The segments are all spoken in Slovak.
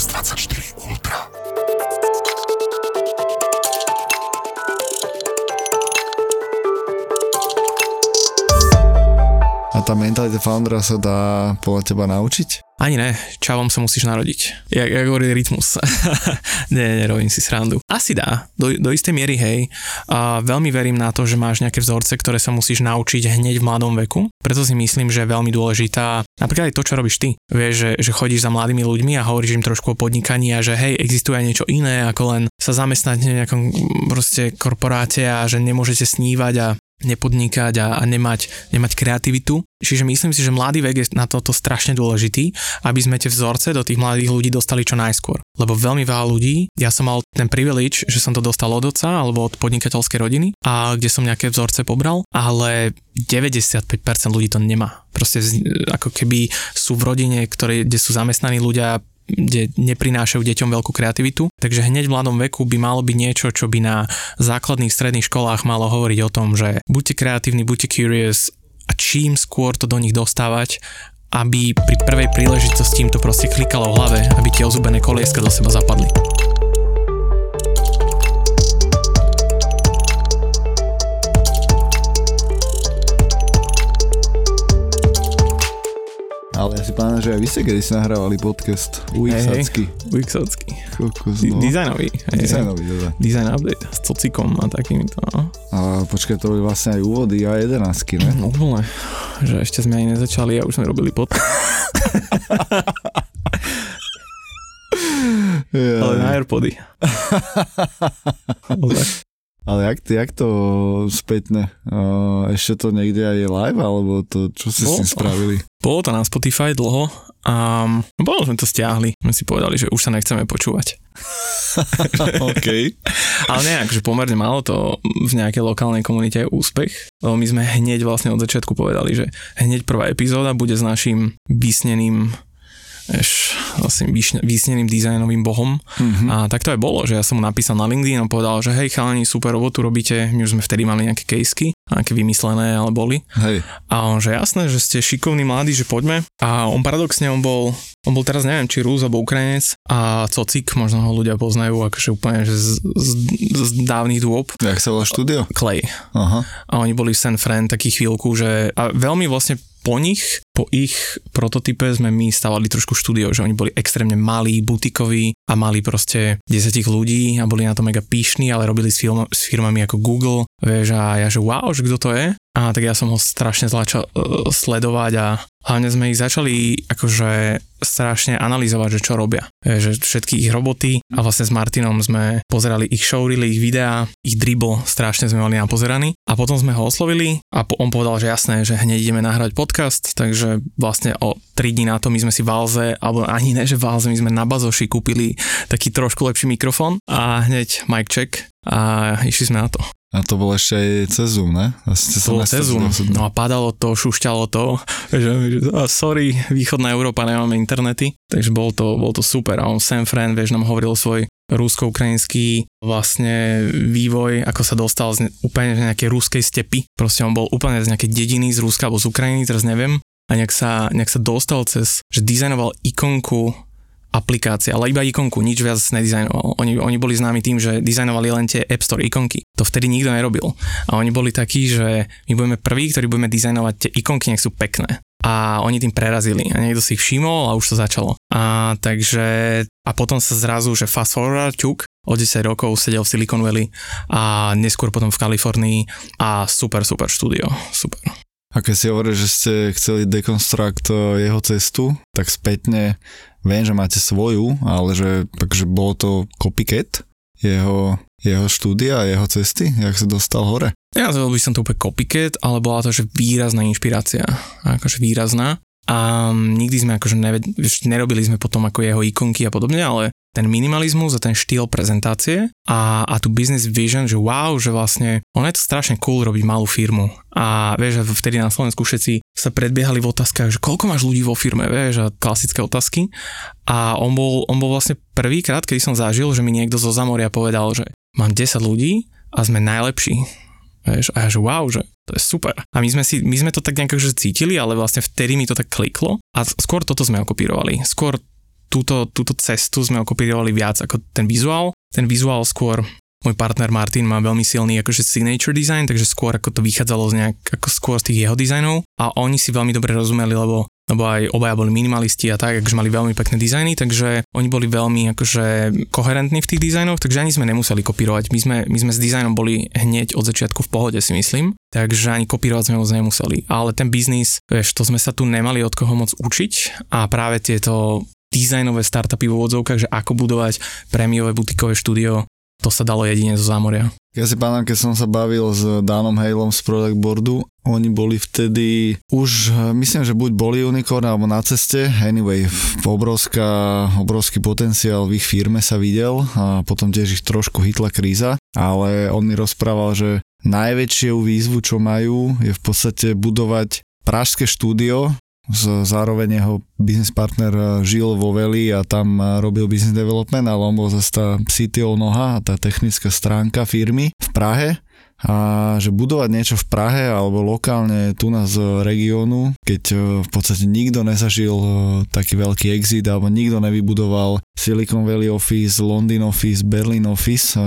S24 Ultra. A tá mentalita foundera sa dá podľa teba naučiť? Ani ne, čavom sa musíš narodiť. Jak, jak hovorí rytmus. nie, nerobím si srandu. Asi dá, do, do istej miery hej. A veľmi verím na to, že máš nejaké vzorce, ktoré sa musíš naučiť hneď v mladom veku. Preto si myslím, že je veľmi dôležitá napríklad aj to, čo robíš ty. Vieš, že, že chodíš za mladými ľuďmi a hovoríš im trošku o podnikaní a že hej, existuje aj niečo iné, ako len sa zamestnať v nejakom proste korporáte a že nemôžete snívať a nepodnikať a, a nemať, nemať kreativitu. Čiže myslím si, že mladý vek je na toto strašne dôležitý, aby sme tie vzorce do tých mladých ľudí dostali čo najskôr. Lebo veľmi veľa ľudí, ja som mal ten privilege, že som to dostal od oca alebo od podnikateľskej rodiny a kde som nejaké vzorce pobral, ale 95% ľudí to nemá. Proste ako keby sú v rodine, ktoré, kde sú zamestnaní ľudia kde neprinášajú deťom veľkú kreativitu. Takže hneď v mladom veku by malo byť niečo, čo by na základných stredných školách malo hovoriť o tom, že buďte kreatívni, buďte curious a čím skôr to do nich dostávať, aby pri prvej príležitosti im to proste klikalo v hlave, aby tie ozubené kolieska do seba zapadli. Si pamätám, že aj vy ste kedy si nahrávali podcast UXacky. Hey, UXacky. Kokos, no. Dizajnový. Dizajnový, teda. Design update s cocikom a takýmito. No. A počkaj, to boli vlastne aj úvody a jedenáctky, ne? No úplne. Že ešte sme ani nezačali a už sme robili pod. yeah. Ale na Airpody. Ale jak, jak to spätne? ešte to niekde aj je live, alebo to, čo si Bol, s tým spravili? Bolo to na Spotify dlho a bolo sme to stiahli. My si povedali, že už sa nechceme počúvať. OK. Ale nejak, že pomerne malo to v nejakej lokálnej komunite je úspech. Lebo my sme hneď vlastne od začiatku povedali, že hneď prvá epizóda bude s našim vysneným vieš, vlastne vysneným dizajnovým bohom. Mm-hmm. A tak to aj bolo, že ja som mu napísal na LinkedIn a povedal, že hej chalani, super robotu robíte, my už sme vtedy mali nejaké kejsky, nejaké vymyslené, ale boli. Hej. A on, že jasné, že ste šikovní mladí, že poďme. A on paradoxne, on bol, on bol teraz neviem, či Rúz alebo Ukrajinec a Cocik, možno ho ľudia poznajú akože úplne že z, z, z dávnych dôb. Jak sa volá štúdio? Clay. Aha. A oni boli v San Fran taký chvíľku, že a veľmi vlastne po nich, po ich prototype sme my stavali trošku štúdio, že oni boli extrémne malí, butikoví a mali proste 10 ľudí a boli na to mega píšni, ale robili s, film, s firmami ako Google, vieš, a ja že wow, že kto to je? A tak ja som ho strašne začal uh, sledovať a hlavne sme ich začali akože strašne analyzovať, že čo robia. Je, že všetky ich roboty a vlastne s Martinom sme pozerali ich showreely, ich videá, ich dribble strašne sme mali napozeraný a potom sme ho oslovili a on povedal, že jasné, že hneď ideme nahrať podcast, takže vlastne o 3 dní na to my sme si Valze, alebo ani ne, že Valze, my sme na Bazoši kúpili taký trošku lepší mikrofón a hneď mic check a išli sme na to. A to bolo ešte aj cez Zoom, ne? To bolo cez Zoom, no a padalo to, šušťalo to, že sorry, východná Európa, nemáme internety, takže bol to, bol to super a on Sam Fran, vieš, nám hovoril svoj rusko-ukrajinský vlastne vývoj, ako sa dostal z úplne z nejakej ruskej stepy. Proste on bol úplne z nejakej dediny z Ruska alebo z Ukrajiny, teraz neviem. A nejak sa, nejak sa dostal cez, že dizajnoval ikonku aplikácia, ale iba ikonku, nič viac nedizajnoval. Oni, oni boli známi tým, že dizajnovali len tie App Store ikonky. To vtedy nikto nerobil. A oni boli takí, že my budeme prví, ktorí budeme dizajnovať tie ikonky, nech sú pekné. A oni tým prerazili a niekto si ich všimol a už to začalo. A takže, a potom sa zrazu, že fast forward, ťuk, o 10 rokov sedel v Silicon Valley a neskôr potom v Kalifornii a super, super štúdio, super. A keď si hovoríš, že ste chceli dekonstrukt jeho cestu, tak spätne Viem, že máte svoju, ale že takže bolo to copycat jeho, jeho štúdia jeho cesty, jak sa dostal hore. Ja by som to úplne copycat, ale bola to že výrazná inšpirácia. Akože výrazná. A nikdy sme akože neved, nerobili sme potom ako jeho ikonky a podobne, ale ten minimalizmus a ten štýl prezentácie a, a tu business vision, že wow, že vlastne ono je to strašne cool robiť malú firmu a vieš, vtedy na Slovensku všetci sa predbiehali v otázkach, že koľko máš ľudí vo firme, vieš, a klasické otázky a on bol, on bol vlastne prvýkrát, kedy som zažil, že mi niekto zo Zamoria povedal, že mám 10 ľudí a sme najlepší. Vieš, a ja že wow, že to je super. A my sme, si, my sme to tak nejako že cítili, ale vlastne vtedy mi to tak kliklo a skôr toto sme okopírovali. Skôr túto, túto cestu sme okopírovali viac ako ten vizuál. Ten vizuál skôr môj partner Martin má veľmi silný akože signature design, takže skôr ako to vychádzalo z nejak, ako skôr z tých jeho dizajnov a oni si veľmi dobre rozumeli, lebo lebo aj obaja boli minimalisti a tak, akože mali veľmi pekné dizajny, takže oni boli veľmi akože koherentní v tých dizajnoch, takže ani sme nemuseli kopírovať. My sme, my sme s dizajnom boli hneď od začiatku v pohode si myslím, takže ani kopírovať sme moc nemuseli. Ale ten biznis, vieš, to sme sa tu nemali od koho moc učiť a práve tieto dizajnové startupy v úvodzovkách, že ako budovať prémiové butikové štúdio, to sa dalo jedine zo zámoria. Ja si pamätám, keď som sa bavil s Danom Halem z Product Boardu, oni boli vtedy už, myslím, že buď boli unicorn alebo na ceste, anyway, obrovská, obrovský potenciál v ich firme sa videl a potom tiež ich trošku hitla kríza, ale on mi rozprával, že najväčšiu výzvu, čo majú, je v podstate budovať pražské štúdio, zároveň jeho business partner eh, žil vo Veli a tam eh, robil business development, ale on bol zase tá CTO noha, tá technická stránka firmy v Prahe. A že budovať niečo v Prahe alebo lokálne tu na z regiónu, keď eh, v podstate nikto nezažil taký veľký exit alebo nikto nevybudoval Silicon Valley Office, London Office, Berlin Office,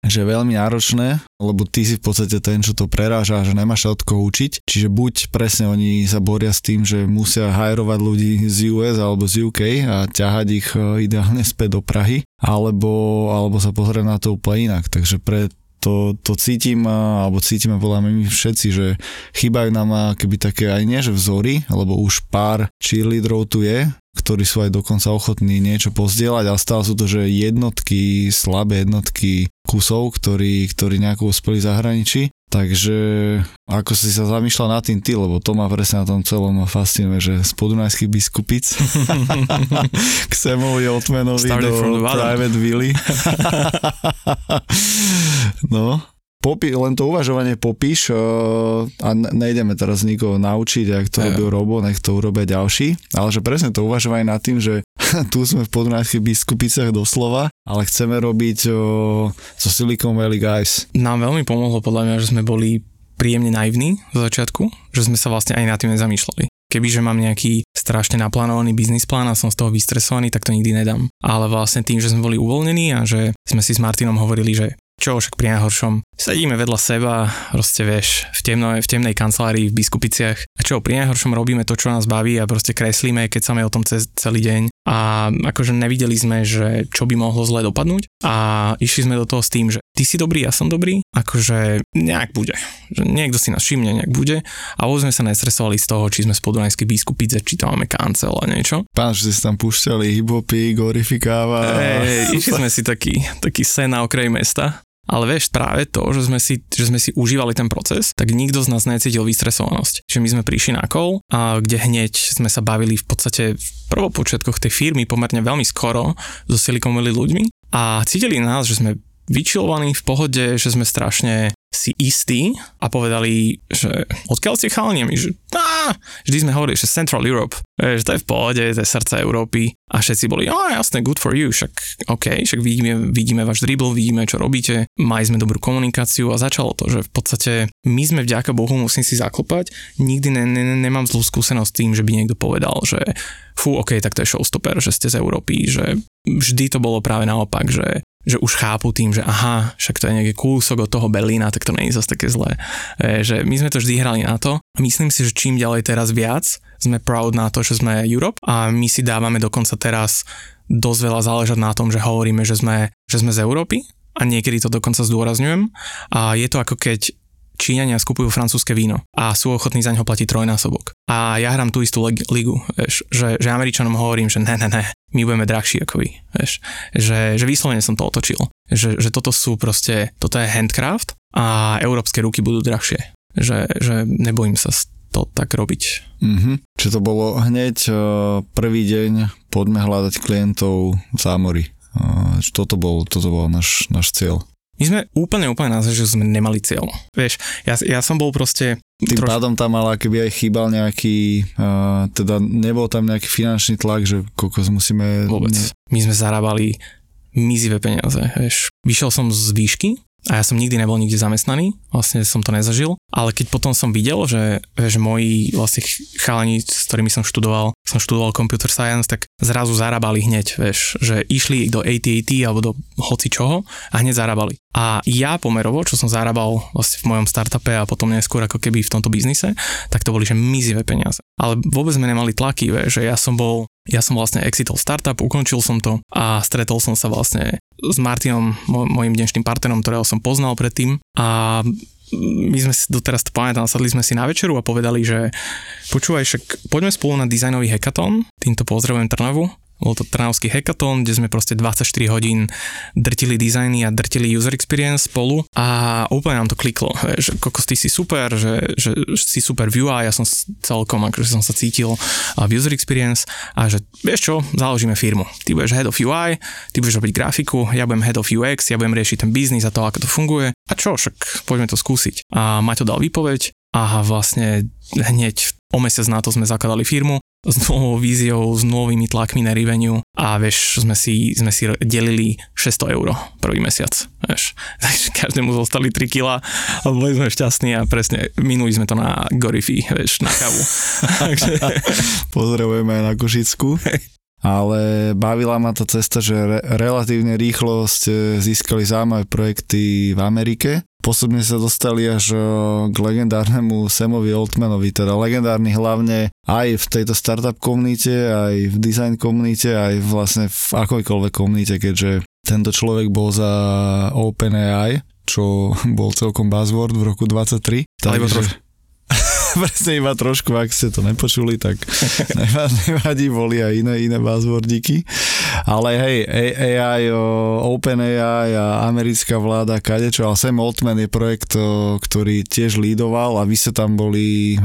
že veľmi náročné, lebo ty si v podstate ten, čo to preráža, že nemáš od koho učiť. Čiže buď presne oni sa boria s tým, že musia hajrovať ľudí z US alebo z UK a ťahať ich e, ideálne späť do Prahy, alebo, alebo sa pozrieť na to úplne inak. Takže pre to, to cítim, alebo cítime podľa mňa my všetci, že chýbajú nám keby také aj nie, že vzory, lebo už pár cheerleaderov tu je, ktorí sú aj dokonca ochotní niečo pozdieľať, ale stále sú to, že jednotky, slabé jednotky kusov, ktorí, ktorí nejako uspeli zahraničí. Takže ako si sa zamýšľal nad tým ty, lebo to ma presne na tom celom fascinuje, že z podunajských biskupic k Semovi Otmanovi do Private Willy. no, Popi, len to uvažovanie popíš uh, a nejdeme teraz nikoho naučiť, ak to robil Robo, nech to urobia ďalší, ale že presne to uvažovanie nad tým, že tu sme v podunajských biskupicách doslova, ale chceme robiť uh, so Silicon Valley Guys. Nám veľmi pomohlo podľa mňa, že sme boli príjemne naivní zo začiatku, že sme sa vlastne aj nad tým nezamýšľali. Kebyže mám nejaký strašne naplánovaný biznis plán a som z toho vystresovaný, tak to nikdy nedám. Ale vlastne tým, že sme boli uvoľnení a že sme si s Martinom hovorili, že čo však pri najhoršom. Sedíme vedľa seba, proste vieš, v, temno, v temnej kancelárii v Biskupiciach a čo pri najhoršom robíme to, čo nás baví a proste kreslíme, keď sa o tom cez celý deň a akože nevideli sme, že čo by mohlo zle dopadnúť a išli sme do toho s tým, že ty si dobrý, ja som dobrý, akože nejak bude. Že niekto si nás všimne, nejak bude a vôbec sme sa nestresovali z toho, či sme spodunajské biskupice, či tam máme kancel a niečo. Pán, že si tam púšťali hipopy, glorifikáva. Hey, išli sme si taký, taký sen na okraji mesta ale vieš, práve to, že sme, si, že sme si užívali ten proces, tak nikto z nás necítil vystresovanosť. Čiže my sme prišli na call, a kde hneď sme sa bavili v podstate v prvopočiatkoch tej firmy pomerne veľmi skoro so Silicon ľuďmi a cítili nás, že sme vyčilovaní v pohode, že sme strašne si istí a povedali, že odkiaľ ste chalani? My, že á, vždy sme hovorili, že Central Europe, že to je v pohode, to je srdce Európy. A všetci boli, a jasné, good for you, však OK, však vidíme, vidíme váš dribble, vidíme, čo robíte, mali sme dobrú komunikáciu. A začalo to, že v podstate my sme vďaka Bohu, musím si zaklopať, nikdy ne, ne, nemám zlú skúsenosť s tým, že by niekto povedal, že fú, OK, tak to je showstopper, že ste z Európy, že vždy to bolo práve naopak, že že už chápu tým, že aha, však to je nejaký kúsok od toho Berlína, tak to nie je zase také zlé. E, že my sme to vždy hrali na to myslím si, že čím ďalej teraz viac sme proud na to, že sme Europe a my si dávame dokonca teraz dosť veľa záležať na tom, že hovoríme, že sme, že sme z Európy a niekedy to dokonca zdôrazňujem a je to ako keď Číňania skupujú francúzske víno a sú ochotní za neho platiť trojnásobok. A ja hrám tú istú ligu, vieš, že, že Američanom hovorím, že ne, ne, ne, my budeme drahší ako vy, vieš, že, že vyslovene som to otočil, že, že toto sú proste, toto je handcraft a európske ruky budú drahšie, že, že nebojím sa to tak robiť. Mm-hmm. Čiže to bolo hneď uh, prvý deň, poďme hľadať klientov v zámori. toto bol, toto bol náš, náš cieľ. My sme úplne, úplne na že sme nemali cieľ. Vieš, ja, ja som bol proste... Tým troš... pádom tam ale keby aj chýbal nejaký, uh, teda nebol tam nejaký finančný tlak, že koľko musíme... Vôbec. Ne... My sme zarábali mizivé peniaze, vieš. Vyšiel som z výšky, a ja som nikdy nebol nikde zamestnaný, vlastne som to nezažil, ale keď potom som videl, že, že moji vlastne chalani, s ktorými som študoval, som študoval computer science, tak zrazu zarábali hneď, vieš, že išli do AT&T alebo do hoci čoho a hneď zarábali. A ja pomerovo, čo som zarábal vlastne v mojom startupe a potom neskôr ako keby v tomto biznise, tak to boli že mizivé peniaze. Ale vôbec sme nemali tlaky, vieš, že ja som bol ja som vlastne exitol startup, ukončil som to a stretol som sa vlastne s Martinom, môjim dnešným partnerom, ktorého som poznal predtým a my sme si doteraz to pamätám, sadli sme si na večeru a povedali, že počúvaj, však poďme spolu na dizajnový hackathon, týmto pozdravujem Trnavu bol to Trnavský hackathon, kde sme proste 24 hodín drtili dizajny a drtili user experience spolu a úplne nám to kliklo, že kokos, ty si super, že, že, si super v UI, ja som celkom, akože som sa cítil v user experience a že vieš čo, založíme firmu. Ty budeš head of UI, ty budeš robiť grafiku, ja budem head of UX, ja budem riešiť ten biznis a to, ako to funguje. A čo, však poďme to skúsiť. A Maťo dal výpoveď a vlastne hneď o mesiac na to sme zakladali firmu s novou víziou, s novými tlakmi na revenue a vieš, sme si, sme si delili 600 eur prvý mesiac, vieš. Takže každému zostali 3 kila a boli sme šťastní a presne minuli sme to na Gorifi, vieš, na kavu. Pozdravujeme aj na Košicku. Ale bavila ma tá cesta, že re- relatívne rýchlo ste získali zaujímavé projekty v Amerike postupne sa dostali až k legendárnemu Samovi Altmanovi, teda legendárny hlavne aj v tejto startup komunite, aj v design komunite, aj vlastne v akojkoľvek komunite, keďže tento človek bol za OpenAI, čo bol celkom buzzword v roku 23. Takže, presne iba trošku, ak ste to nepočuli, tak nevadí, boli aj iné, iné buzzwordiky. Ale hej, AI, OpenAI a americká vláda, kadečo, ale Sam Altman je projekt, ktorý tiež lídoval a vy ste tam boli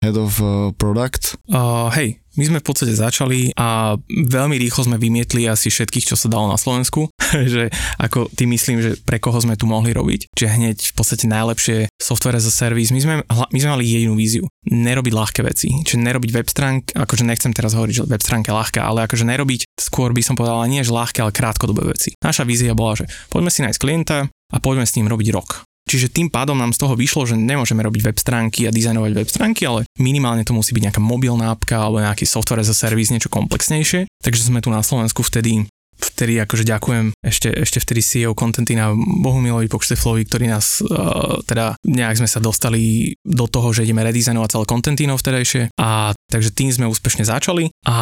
head of product. Uh, hej, my sme v podstate začali a veľmi rýchlo sme vymietli asi všetkých, čo sa dalo na Slovensku, že ako ty myslím, že pre koho sme tu mohli robiť, že hneď v podstate najlepšie software as a service. My sme, my sme mali jedinú víziu, nerobiť ľahké veci, čiže nerobiť web stránk, akože nechcem teraz hovoriť, že web stránka je ľahká, ale akože nerobiť skôr by som povedal nie, že ľahké, ale krátkodobé veci. Naša vízia bola, že poďme si nájsť klienta a poďme s ním robiť rok. Čiže tým pádom nám z toho vyšlo, že nemôžeme robiť web stránky a dizajnovať web stránky, ale minimálne to musí byť nejaká mobilná apka alebo nejaký software as a service, niečo komplexnejšie. Takže sme tu na Slovensku vtedy vtedy akože ďakujem ešte, ešte vtedy CEO Contentina Bohumilovi Pokšteflovi, ktorý nás uh, teda nejak sme sa dostali do toho, že ideme redizajnovať celé Contentino vtedajšie a takže tým sme úspešne začali a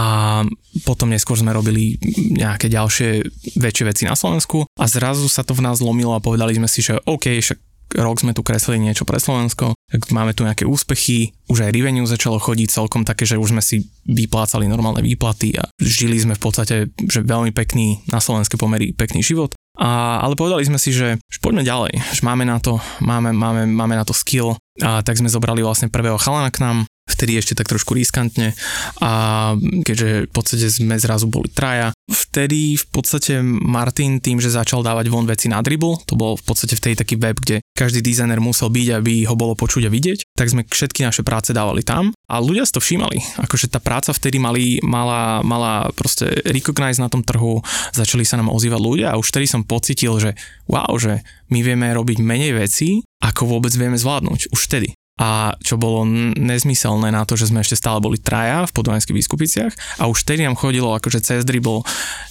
potom neskôr sme robili nejaké ďalšie väčšie veci na Slovensku a zrazu sa to v nás zlomilo a povedali sme si, že OK, však rok sme tu kreslili niečo pre Slovensko, tak máme tu nejaké úspechy, už aj revenue začalo chodiť celkom také, že už sme si vyplácali normálne výplaty a žili sme v podstate, že veľmi pekný na slovenské pomery pekný život. A, ale povedali sme si, že, že poďme ďalej, že máme na to, máme, máme, máme na to skill. A tak sme zobrali vlastne prvého chalana k nám, vtedy ešte tak trošku riskantne a keďže v podstate sme zrazu boli traja. Vtedy v podstate Martin tým, že začal dávať von veci na dribble, to bol v podstate v tej taký web, kde každý dizajner musel byť, aby ho bolo počuť a vidieť, tak sme všetky naše práce dávali tam a ľudia si to všímali. Akože tá práca vtedy mali, mala, mala proste recognize na tom trhu, začali sa nám ozývať ľudia a už vtedy som pocitil, že wow, že my vieme robiť menej veci, ako vôbec vieme zvládnuť. Už vtedy a čo bolo nezmyselné na to, že sme ešte stále boli traja v podunajských výskupiciach a už vtedy nám chodilo akože cez dribble,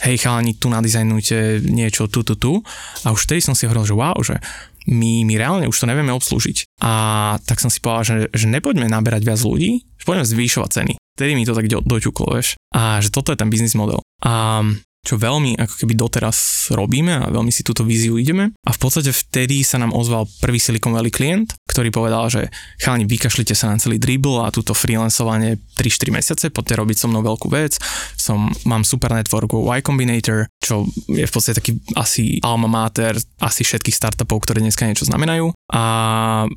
hej chalani, tu nadizajnujte niečo tu, tu, tu a už vtedy som si hovoril, že wow, že my, my reálne už to nevieme obslúžiť. A tak som si povedal, že, že nepoďme naberať viac ľudí, že poďme zvýšovať ceny. Vtedy mi to tak do, doťuklo, vieš. A že toto je ten biznis model. A čo veľmi ako keby doteraz robíme a veľmi si túto víziu ideme. A v podstate vtedy sa nám ozval prvý Silicon Valley klient, ktorý povedal, že chalani, vykašlite sa na celý dribble a túto freelancovanie 3-4 mesiace, poďte robiť so mnou veľkú vec. Som, mám super network Y Combinator, čo je v podstate taký asi alma mater asi všetkých startupov, ktoré dneska niečo znamenajú a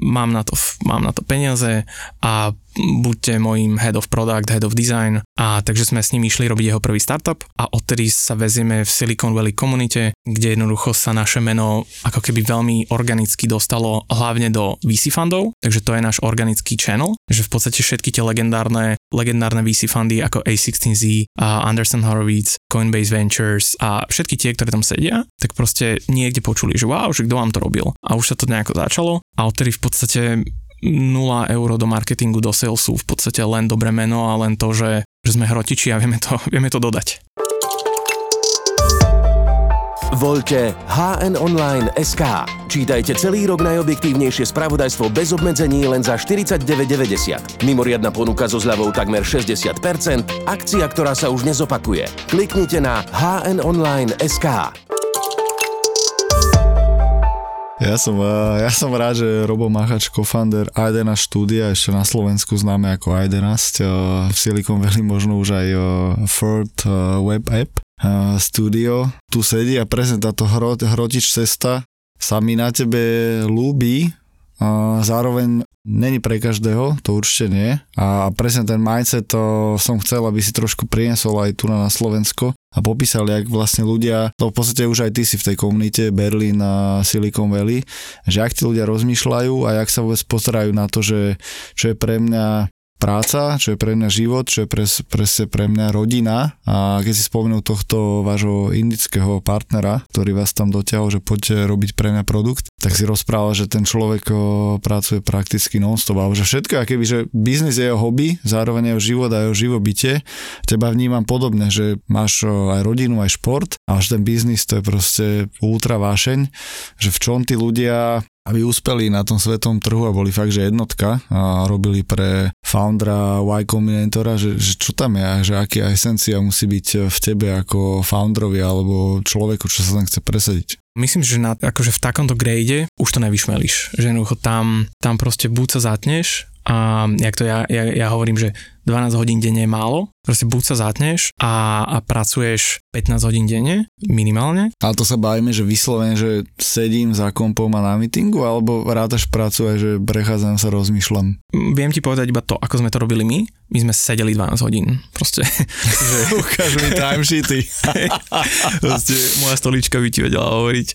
mám na to, mám na to peniaze a buďte môjim head of product, head of design a takže sme s ním išli robiť jeho prvý startup a odtedy sa vezieme v Silicon Valley komunite, kde jednoducho sa naše meno ako keby veľmi organicky dostalo hlavne do VC fundov, takže to je náš organický channel, že v podstate všetky tie legendárne, legendárne VC fundy ako A16Z, a Anderson Horowitz, Coinbase Ventures a všetky tie, ktoré tam sedia, tak proste niekde počuli, že wow, že kto vám to robil. A už sa to nejako začalo a odtedy v podstate 0 eur do marketingu, do salesu, v podstate len dobré meno a len to, že, že sme hrotiči a vieme to, vieme to dodať. Voľte HN Online SK. Čítajte celý rok najobjektívnejšie spravodajstvo bez obmedzení len za 49,90. Mimoriadna ponuka so zľavou takmer 60%, akcia, ktorá sa už nezopakuje. Kliknite na HN Online SK. Ja som, eh, ja som rád, že Robo Machač, co-founder A11 štúdia, ešte na Slovensku známe ako A11, eh, v Silicon Valley možno už aj eh, Ford Web App studio. Tu sedí a presne táto hrotič cesta sa mi na tebe ľúbi, zároveň není pre každého, to určite nie. A presne ten mindset to som chcel, aby si trošku priniesol aj tu na Slovensko a popísal, jak vlastne ľudia, to v podstate už aj ty si v tej komunite Berlin a Silicon Valley, že ak tí ľudia rozmýšľajú a jak sa vôbec postarajú na to, že čo je pre mňa práca, čo je pre mňa život, čo je pre, presne pre mňa rodina. A keď si spomenul tohto vášho indického partnera, ktorý vás tam dotiahol, že poďte robiť pre mňa produkt, tak si rozprával, že ten človek pracuje prakticky non-stop. A že všetko, keby, že biznis je jeho hobby, zároveň jeho život a jeho živobytie, teba vnímam podobne, že máš aj rodinu, aj šport a že ten biznis to je proste ultra vášeň, že v čom tí ľudia aby úspeli na tom svetom trhu a boli fakt, že jednotka a robili pre foundera Y Combinatora, že, že čo tam je, že aká esencia musí byť v tebe ako founderovi alebo človeku, čo sa tam chce presadiť. Myslím, že na, akože v takomto grade už to nevyšmelíš. Že jednoducho tam, tam proste buď sa zatneš a jak to ja, ja, ja hovorím, že 12 hodín denne je málo, proste buď sa zatneš a, a pracuješ 15 hodín denne, minimálne. A to sa bavíme, že vyslovene, že sedím za kompom a na meetingu, alebo rátaš prácu aj, že prechádzam sa, rozmýšľam? Viem ti povedať iba to, ako sme to robili my. My sme sedeli 12 hodín. Proste. že... Ukáž mi timesheety. proste moja stolička by ti vedela hovoriť,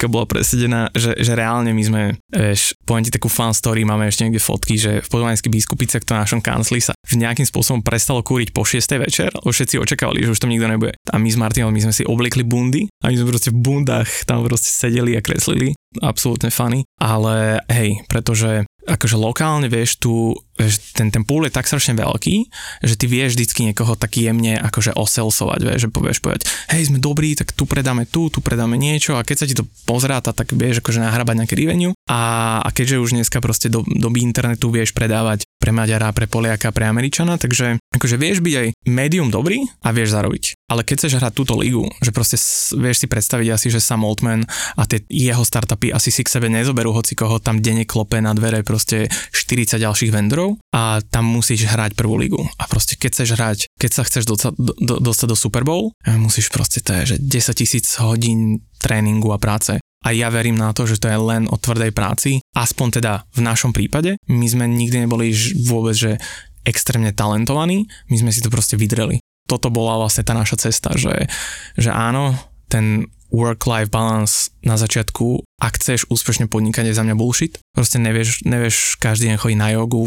ako bola presedená, že, že reálne my sme, vieš, poviem ti takú fan story, máme ešte niekde fotky, že v Podolánskej biskupice, to našom kancli sa v nejakým spôsobom prestalo kúriť po 6. večer, lebo všetci očakávali, že už tam nikto nebude. A my s Martinom, my sme si obliekli bundy a my sme proste v bundách tam proste sedeli a kreslili. Absolútne funny. Ale hej, pretože akože lokálne vieš tu, vieš, ten, ten pool je tak strašne veľký, že ty vieš vždycky niekoho tak jemne akože oselsovať, vieš, že povieš povedať, hej, sme dobrí, tak tu predáme tu, tu predáme niečo a keď sa ti to pozráta, tak vieš akože nahrabať nejaké revenue a, a keďže už dneska proste do, doby internetu vieš predávať pre Maďara, pre Poliaka, pre Američana, takže akože vieš byť aj médium dobrý a vieš zarobiť. Ale keď chceš hrať túto ligu, že proste vieš si predstaviť asi, že Sam Altman a tie jeho startupy asi si k sebe nezoberú hoci koho tam denne klope na dvere proste 40 ďalších vendorov a tam musíš hrať prvú ligu. A proste keď chceš hrať, keď sa chceš dostať do, do, dostať do Super Bowl, musíš proste to je, že 10 tisíc hodín tréningu a práce a ja verím na to, že to je len o tvrdej práci, aspoň teda v našom prípade. My sme nikdy neboli vôbec, že extrémne talentovaní, my sme si to proste vydreli. Toto bola vlastne tá naša cesta, že, že áno, ten work-life balance na začiatku, ak chceš úspešne podnikať, je za mňa bullshit. Proste nevieš, nevieš každý deň chodiť na jogu,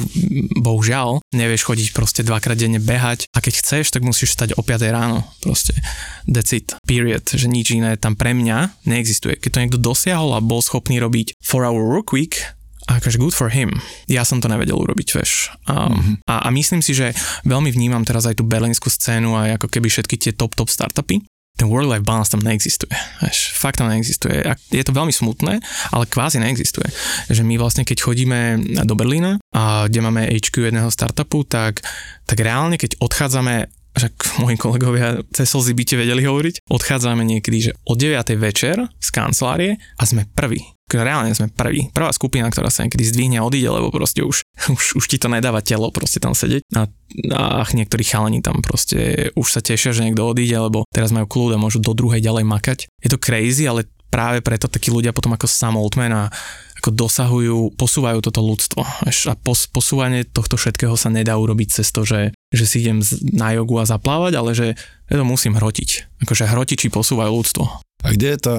bohužiaľ. Nevieš chodiť proste dvakrát denne behať a keď chceš, tak musíš stať o 5 ráno. Proste that's it. Period. Že nič iné tam pre mňa neexistuje. Keď to niekto dosiahol a bol schopný robiť 4 hour work week, akože good for him. Ja som to nevedel urobiť, vieš. A, mm-hmm. a, a myslím si, že veľmi vnímam teraz aj tú berlínsku scénu a ako keby všetky tie top top startupy, ten work-life balance tam neexistuje. Vieš, fakt tam neexistuje. Je to veľmi smutné, ale kvázi neexistuje. Že my vlastne, keď chodíme do Berlína, a kde máme HQ jedného startupu, tak, tak reálne, keď odchádzame že moji kolegovia cez slzy by vedeli hovoriť, odchádzame niekedy, že o 9. večer z kancelárie a sme prví reálne sme prví. Prvá skupina, ktorá sa niekedy zdvihne a odíde, lebo proste už, už, už ti to nedáva telo proste tam sedieť. A, a niektorí chalani tam proste už sa tešia, že niekto odíde, lebo teraz majú kľud a môžu do druhej ďalej makať. Je to crazy, ale práve preto takí ľudia potom ako Sam Altman a ako dosahujú, posúvajú toto ľudstvo. A pos, posúvanie tohto všetkého sa nedá urobiť cez to, že, že si idem na jogu a zaplávať, ale že ja to musím hrotiť. Akože hrotiči posúvajú ľudstvo. A kde je tá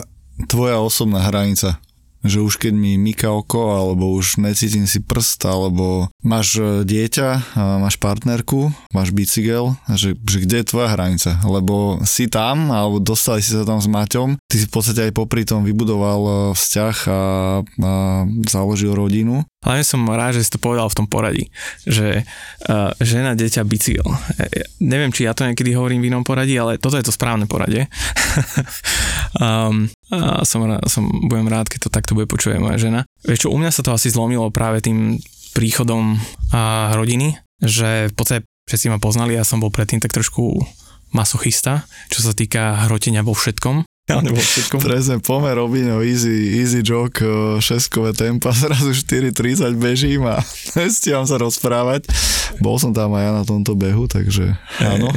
tvoja osobná hranica? Že už keď mi myka oko, alebo už necítim si prst, alebo máš e, dieťa, máš partnerku, máš bicykel, že, že kde je tvoja hranica? Lebo si tam, alebo dostali si sa tam s Maťom, ty si v podstate aj popri tom vybudoval e, vzťah a, a založil rodinu. Hlavne som rád, že si to povedal v tom poradí, že uh, žena, dieťa, bicykel. Ja, neviem, či ja to niekedy hovorím v inom poradí, ale toto je to správne poradie. um, som, som, budem rád, keď to takto bude počuť moja žena. Vieš čo, u mňa sa to asi zlomilo práve tým príchodom a rodiny, že v podstate všetci ma poznali, ja som bol predtým tak trošku masochista, čo sa týka hrotenia vo všetkom reálne vo všetkom. Presne, pomer Robinho, easy, easy joke, šeskové tempa, zrazu 4.30 bežím a nestíham sa rozprávať. Bol som tam aj ja na tomto behu, takže áno.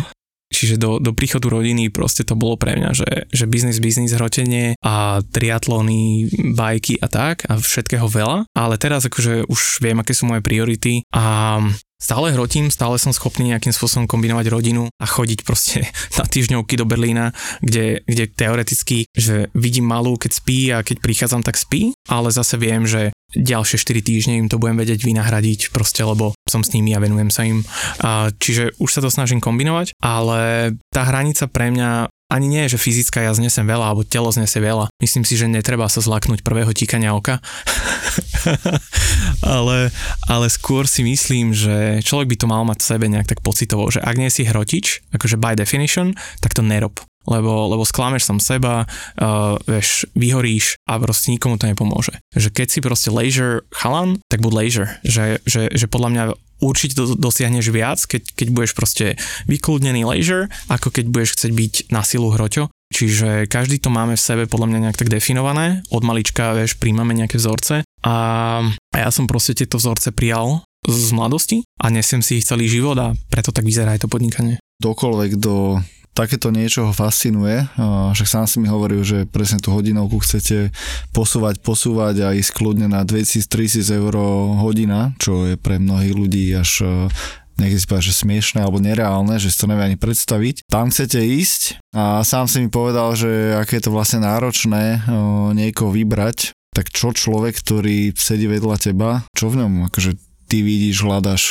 Čiže do, do príchodu rodiny proste to bolo pre mňa, že, že biznis, biznis, hrotenie a triatlony, bajky a tak a všetkého veľa. Ale teraz akože už viem, aké sú moje priority a stále hrotím, stále som schopný nejakým spôsobom kombinovať rodinu a chodiť proste na týždňovky do Berlína, kde, kde teoreticky, že vidím malú, keď spí a keď prichádzam, tak spí, ale zase viem, že ďalšie 4 týždne im to budem vedieť vynahradiť proste, lebo som s nimi a venujem sa im. A, čiže už sa to snažím kombinovať, ale tá hranica pre mňa ani nie že fyzická ja znesem veľa, alebo telo znesie veľa. Myslím si, že netreba sa zlaknúť prvého tíkania oka. ale, ale skôr si myslím, že človek by to mal mať v sebe nejak tak pocitovo, že ak nie si hrotič, akože by definition, tak to nerob lebo, lebo sklameš sam seba, uh, vieš, vyhoríš a proste nikomu to nepomôže. Že keď si proste leisure chalan, tak buď leisure. Že, že, že podľa mňa určite do, dosiahneš viac, keď, keď budeš proste vykludnený leisure, ako keď budeš chcieť byť na silu hroťo. Čiže každý to máme v sebe podľa mňa nejak tak definované. Od malička, vieš, príjmame nejaké vzorce a, a ja som proste tieto vzorce prijal z mladosti a nesiem si ich celý život a preto tak vyzerá aj to podnikanie. Dokoľvek do takéto niečo ho fascinuje, však sám si mi hovoril, že presne tú hodinovku chcete posúvať, posúvať a ísť kľudne na 2000-3000 eur hodina, čo je pre mnohých ľudí až niekde si povedať, že smiešné alebo nereálne, že si to nevie ani predstaviť. Tam chcete ísť? A sám si mi povedal, že aké je to vlastne náročné niekoho vybrať, tak čo človek, ktorý sedí vedľa teba, čo v ňom? Akože ty vidíš, hľadaš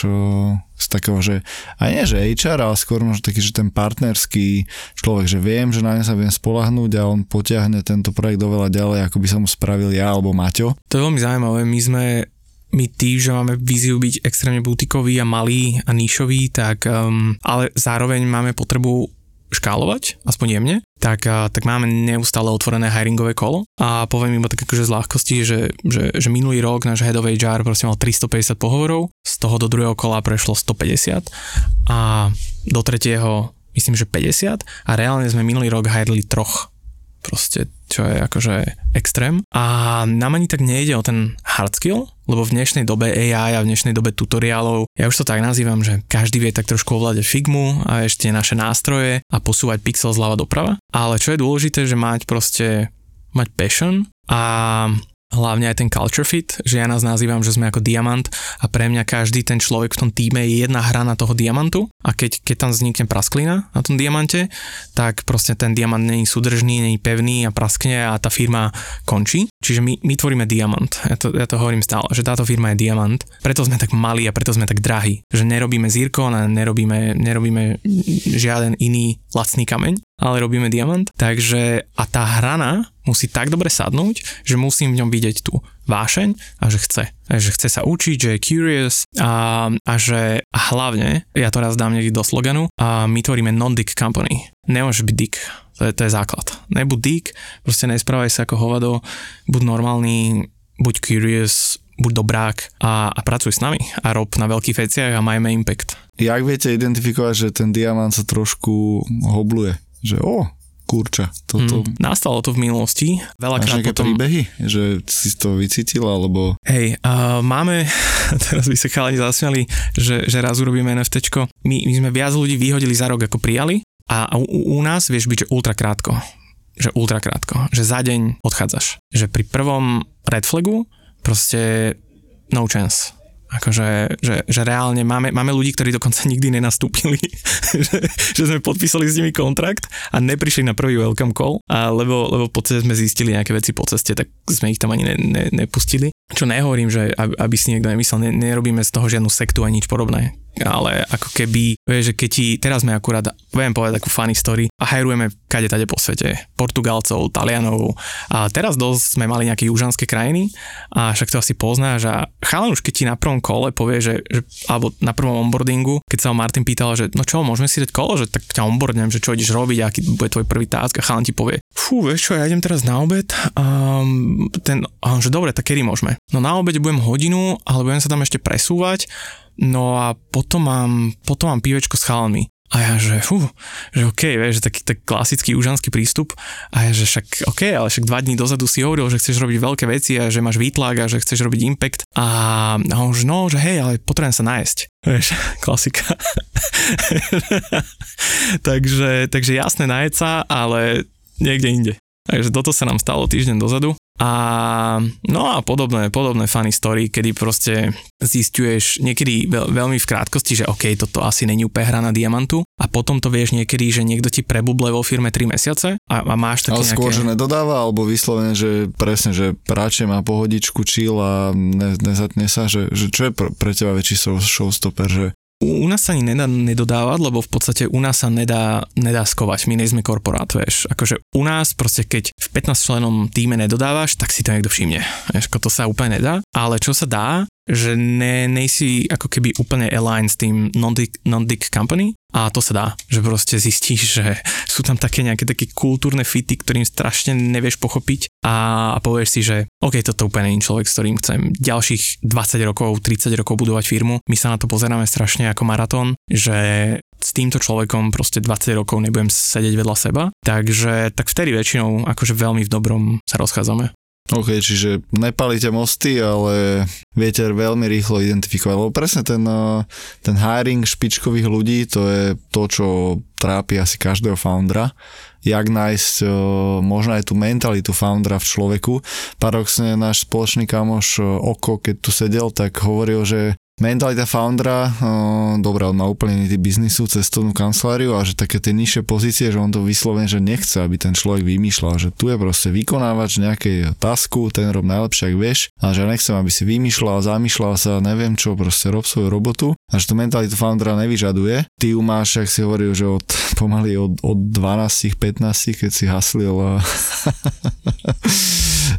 z takého, že aj nie, že HR, ale skôr možno taký, že ten partnerský človek, že viem, že na ne sa viem spolahnúť a on potiahne tento projekt oveľa ďalej, ako by som spravil ja alebo Maťo. To je veľmi zaujímavé. My sme my tým, že máme víziu byť extrémne butikový a malý a níšový, tak um, ale zároveň máme potrebu škálovať, aspoň jemne, tak, tak máme neustále otvorené hiringové kolo. A poviem iba tak akože z ľahkosti, že, že, že minulý rok náš head of HR proste mal 350 pohovorov, z toho do druhého kola prešlo 150 a do tretieho myslím, že 50 a reálne sme minulý rok hirili troch proste, čo je akože extrém. A nám ani tak nejde o ten hard skill, lebo v dnešnej dobe AI a v dnešnej dobe tutoriálov, ja už to tak nazývam, že každý vie tak trošku ovládať Figmu a ešte naše nástroje a posúvať pixel zľava doprava. Ale čo je dôležité, že mať proste mať passion a hlavne aj ten culture fit, že ja nás nazývam, že sme ako diamant a pre mňa každý ten človek v tom týme je jedna hra na toho diamantu a keď, keď tam vznikne prasklina na tom diamante, tak proste ten diamant není súdržný, není pevný a praskne a tá firma končí. Čiže my, my tvoríme diamant. Ja to, ja to hovorím stále, že táto firma je diamant. Preto sme tak malí a preto sme tak drahí. Že nerobíme zirkon a nerobíme, nerobíme žiaden iný lacný kameň, ale robíme diamant. Takže a tá hrana musí tak dobre sadnúť, že musím v ňom vidieť tú vášeň a že chce. Že chce sa učiť, že je curious a, a že a hlavne, ja to raz dám niekde do sloganu, a my tvoríme non-dick company. Nemôžeš byť dick. To je, to je základ. Nebuď dick, proste nesprávaj sa ako hovado, buď normálny, buď curious, buď dobrák a, a pracuj s nami a rob na veľkých veciach a majme impact. Jak viete identifikovať, že ten diamant sa trošku hobluje? Že o, kurča. Toto... Hmm, nastalo to v minulosti. Veľakrát potom... príbehy, že si to vycítil, alebo... Hej, uh, máme, teraz by sa chalani zasmiali, že, že raz urobíme NFTčko. My, my sme viac ľudí vyhodili za rok, ako prijali a u, u nás vieš byť, že ultra krátko. Že ultra krátko. Že za deň odchádzaš. Že pri prvom red flagu proste no chance. Akože, že, že reálne máme, máme ľudí, ktorí dokonca nikdy nenastúpili, že, že sme podpísali s nimi kontrakt a neprišli na prvý welcome call, a lebo, lebo v podstate sme zistili nejaké veci po ceste, tak sme ich tam ani ne, ne, nepustili. Čo nehovorím, že aby si niekto nemyslel, ne, nerobíme z toho žiadnu sektu ani nič podobné ale ako keby, vieš, že keď ti, teraz sme akurát, viem povedať takú funny story a hajrujeme kade tade po svete, Portugalcov, Talianov a teraz dosť sme mali nejaké južanské krajiny a však to asi poznáš a chalan už keď ti na prvom kole povie, že, že alebo na prvom onboardingu, keď sa ho Martin pýtal, že no čo, môžeme si dať kolo, že tak ťa onboardnem, že čo ideš robiť, aký bude tvoj prvý task a chalan ti povie, fú, vieš čo, ja idem teraz na obed a ten, a že dobre, tak kedy môžeme? No na obede budem hodinu, ale budem sa tam ešte presúvať No a potom mám, potom mám pívečko s chalami. A ja, že fú, že OK, vieš, že taký tak klasický užanský prístup. A ja, že však OK, ale však dva dní dozadu si hovoril, že chceš robiť veľké veci a že máš výtlak a že chceš robiť impact. A, a on že no, že hej, ale potrebujem sa nájsť. Vieš, klasika. takže, takže jasné nájsť sa, ale niekde inde. Takže toto sa nám stalo týždeň dozadu. A no a podobné, podobné funny story, kedy proste zistuješ niekedy veľ, veľmi v krátkosti, že OK, toto asi není úplne hra na diamantu. A potom to vieš niekedy, že niekto ti prebuble vo firme 3 mesiace a, a máš také Ale skôr, nejaké... že nedodáva, alebo vyslovene, že presne, že práče má pohodičku, chill a ne, nezatne sa, že, že čo je pre teba väčší showstopper, že u, nás sa ani nedá nedodávať, lebo v podstate u nás sa nedá, nedá skovať, my nejsme korporát, vieš. Akože u nás proste keď v 15 členom týme nedodávaš, tak si to niekto všimne. Vieš, to sa úplne nedá. Ale čo sa dá, že ne, nejsi ako keby úplne align s tým non-dick, non-dick company a to sa dá, že proste zistíš, že sú tam také nejaké také kultúrne fity, ktorým strašne nevieš pochopiť a, a povieš si, že OK, toto úplne nie človek, s ktorým chcem ďalších 20 rokov, 30 rokov budovať firmu. My sa na to pozeráme strašne ako maratón, že s týmto človekom proste 20 rokov nebudem sedieť vedľa seba, takže tak vtedy väčšinou akože veľmi v dobrom sa rozchádzame. OK, čiže nepalíte mosty, ale viete veľmi rýchlo identifikovať, lebo presne ten, eh, ten hiring špičkových ľudí, to je to, čo trápi asi každého foundera, jak nájsť eh, možno aj tú mentalitu foundera v človeku. Paradoxne náš spoločný kamoš eh, Oko, keď tu sedel, tak hovoril, že mentalita foundera, dobrá, on má úplne iný biznisu, cestovnú kanceláriu a že také tie nižšie pozície, že on to vyslovene, že nechce, aby ten človek vymýšľal, že tu je proste vykonávač nejakej tasku, ten rob najlepšie, ak vieš, a že nechcem, aby si vymýšľal, zamýšľal sa, neviem čo, proste rob svoju robotu a že to mentalitu foundera nevyžaduje. Ty ju máš, ak si hovoril, že od pomaly od, od 12, 15, keď si haslil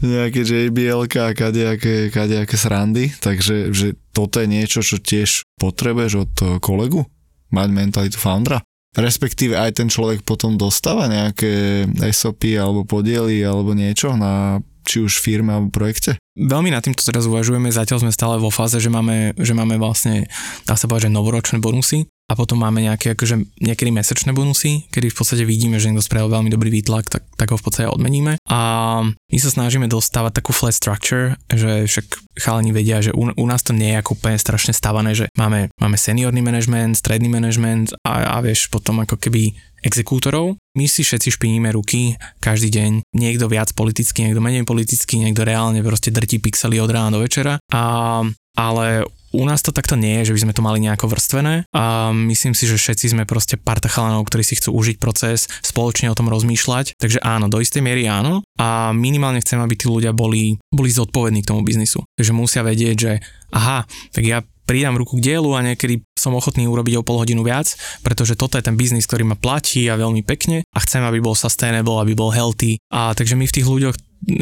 nejaké JBL a kadejaké, kadejaké srandy, takže že toto je niečo, čo tiež potrebuješ od kolegu? Mať mentalitu foundera? Respektíve aj ten človek potom dostáva nejaké SOP alebo podiely alebo niečo na či už firme alebo projekte? Veľmi nad týmto teraz uvažujeme, zatiaľ sme stále vo fáze, že máme, že máme vlastne, dá sa povedať, že novoročné bonusy, a potom máme nejaké akože niekedy mesačné bonusy, kedy v podstate vidíme, že niekto spravil veľmi dobrý výtlak, tak, tak ho v podstate odmeníme. A my sa snažíme dostávať takú flat structure, že však chalani vedia, že u, u nás to nie je ako úplne strašne stavané, že máme, máme seniorný management, stredný management a, a vieš potom ako keby exekútorov. My si všetci špiníme ruky každý deň, niekto viac politicky, niekto menej politicky, niekto reálne proste drtí pixely od rána do večera. A, ale u nás to takto nie je, že by sme to mali nejako vrstvené a myslím si, že všetci sme proste parta chalanov, ktorí si chcú užiť proces, spoločne o tom rozmýšľať. Takže áno, do istej miery áno a minimálne chcem, aby tí ľudia boli, boli zodpovední k tomu biznisu. Takže musia vedieť, že aha, tak ja pridám ruku k dielu a niekedy som ochotný urobiť o pol hodinu viac, pretože toto je ten biznis, ktorý ma platí a veľmi pekne a chcem, aby bol sustainable, aby bol healthy. A takže my v tých ľuďoch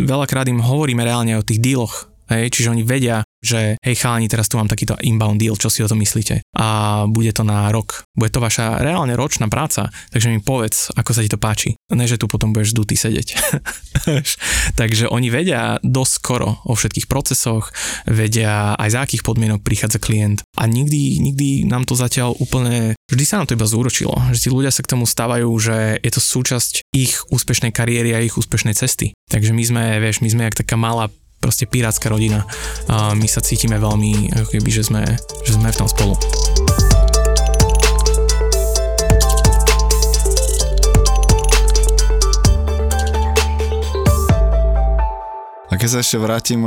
veľakrát im hovoríme reálne o tých dealoch, Hej, čiže oni vedia, že hej chalani, teraz tu mám takýto inbound deal, čo si o to myslíte. A bude to na rok. Bude to vaša reálne ročná práca, takže mi povedz, ako sa ti to páči. Ne, že tu potom budeš dutý sedieť. takže oni vedia dosť skoro o všetkých procesoch, vedia aj za akých podmienok prichádza klient. A nikdy, nikdy nám to zatiaľ úplne, vždy sa nám to iba zúročilo, že tí ľudia sa k tomu stávajú, že je to súčasť ich úspešnej kariéry a ich úspešnej cesty. Takže my sme, vieš, my sme jak taká malá proste pirátska rodina a my sa cítime veľmi, ako keby, že sme, že sme v tom spolu. A keď sa ešte vrátim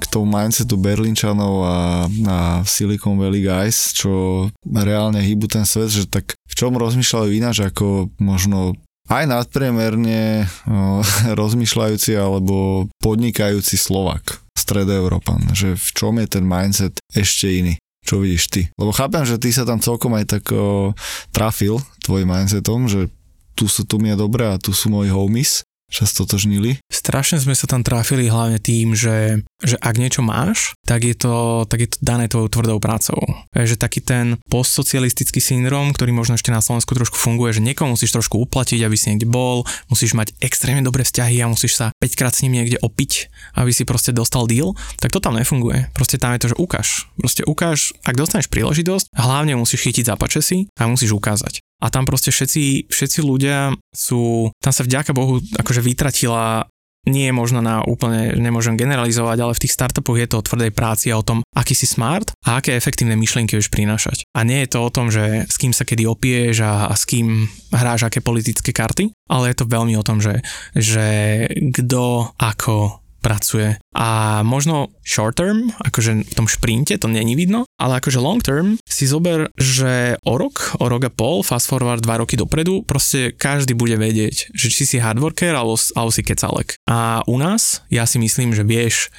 k tomu mindsetu Berlinčanov a, a Silicon Valley Guys, čo reálne hýbu ten svet, že tak v čom rozmýšľajú ináč ako možno aj nadpriemerne rozmýšľajúci alebo podnikajúci Slovak, stredoeurópan, že v čom je ten mindset ešte iný. Čo vidíš ty? Lebo chápem, že ty sa tam celkom aj tak o, trafil tvojim mindsetom, že tu, sú, tu mi je dobré a tu sú moji homies, sa stotožnili? Strašne sme sa tam tráfili hlavne tým, že, že ak niečo máš, tak je to, tak je to dané tvojou tvrdou prácou. Že taký ten postsocialistický syndrom, ktorý možno ešte na Slovensku trošku funguje, že niekomu musíš trošku uplatiť, aby si niekde bol, musíš mať extrémne dobré vzťahy a musíš sa 5 krát s ním niekde opiť, aby si proste dostal deal, tak to tam nefunguje. Proste tam je to, že ukáž. Proste ukáž, ak dostaneš príležitosť, hlavne musíš chytiť za si a musíš ukázať a tam proste všetci, všetci ľudia sú, tam sa vďaka Bohu akože vytratila nie je možno na úplne, nemôžem generalizovať, ale v tých startupoch je to o tvrdej práci a o tom, aký si smart a aké efektívne myšlienky vieš prinášať. A nie je to o tom, že s kým sa kedy opieš a, a s kým hráš aké politické karty, ale je to veľmi o tom, že, že kto ako pracuje. A možno short term, akože v tom šprinte to není vidno, ale akože long term si zober, že o rok, o rok a pol, fast forward dva roky dopredu, proste každý bude vedieť, že či si hardworker alebo, alebo si kecalek. A u nás, ja si myslím, že vieš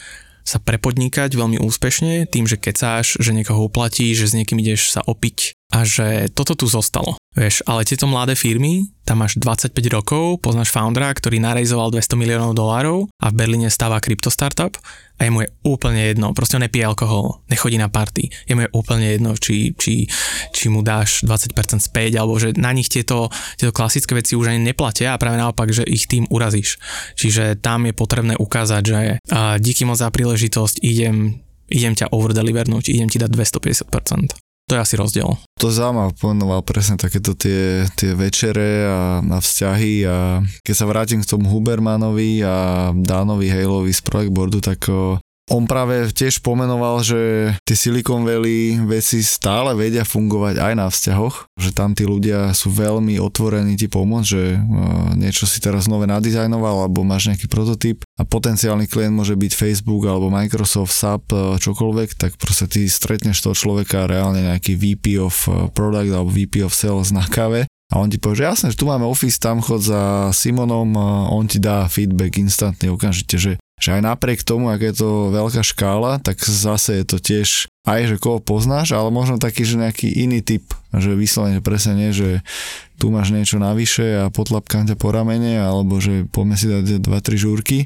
sa prepodnikať veľmi úspešne tým, že kecáš, že niekoho uplatíš, že s niekým ideš sa opiť a že toto tu zostalo. Vieš, ale tieto mladé firmy, tam máš 25 rokov, poznáš foundera, ktorý narejzoval 200 miliónov dolárov a v Berlíne stáva krypto startup a je mu je úplne jedno, proste on nepije alkohol, nechodí na party, je mu je úplne jedno, či, či, či mu dáš 20% späť, alebo že na nich tieto, tieto klasické veci už ani neplatia a práve naopak, že ich tým urazíš. Čiže tam je potrebné ukázať, že a díky moc za príležitosť idem idem ťa overdelivernúť, idem ti dať 250%. To je asi rozdiel. To zaujímavé pomenoval presne takéto tie, tie večere a, a vzťahy a keď sa vrátim k tomu Hubermanovi a Dánovi Haleovi z Project tak o, on práve tiež pomenoval, že tie Silicon Valley veci stále vedia fungovať aj na vzťahoch, že tam tí ľudia sú veľmi otvorení ti pomôcť, že niečo si teraz nové nadizajnoval alebo máš nejaký prototyp a potenciálny klient môže byť Facebook alebo Microsoft, SAP, čokoľvek, tak proste ty stretneš toho človeka reálne nejaký VP of Product alebo VP of Sales na kave a on ti povie, že jasné, že tu máme office, tam chod za Simonom, on ti dá feedback instantne, okamžite, že že aj napriek tomu, ak je to veľká škála, tak zase je to tiež aj, že koho poznáš, ale možno taký, že nejaký iný typ, že vyslovene presne nie, že tu máš niečo navyše a potlapkám ťa po ramene, alebo že poďme si dať 2-3 žúrky,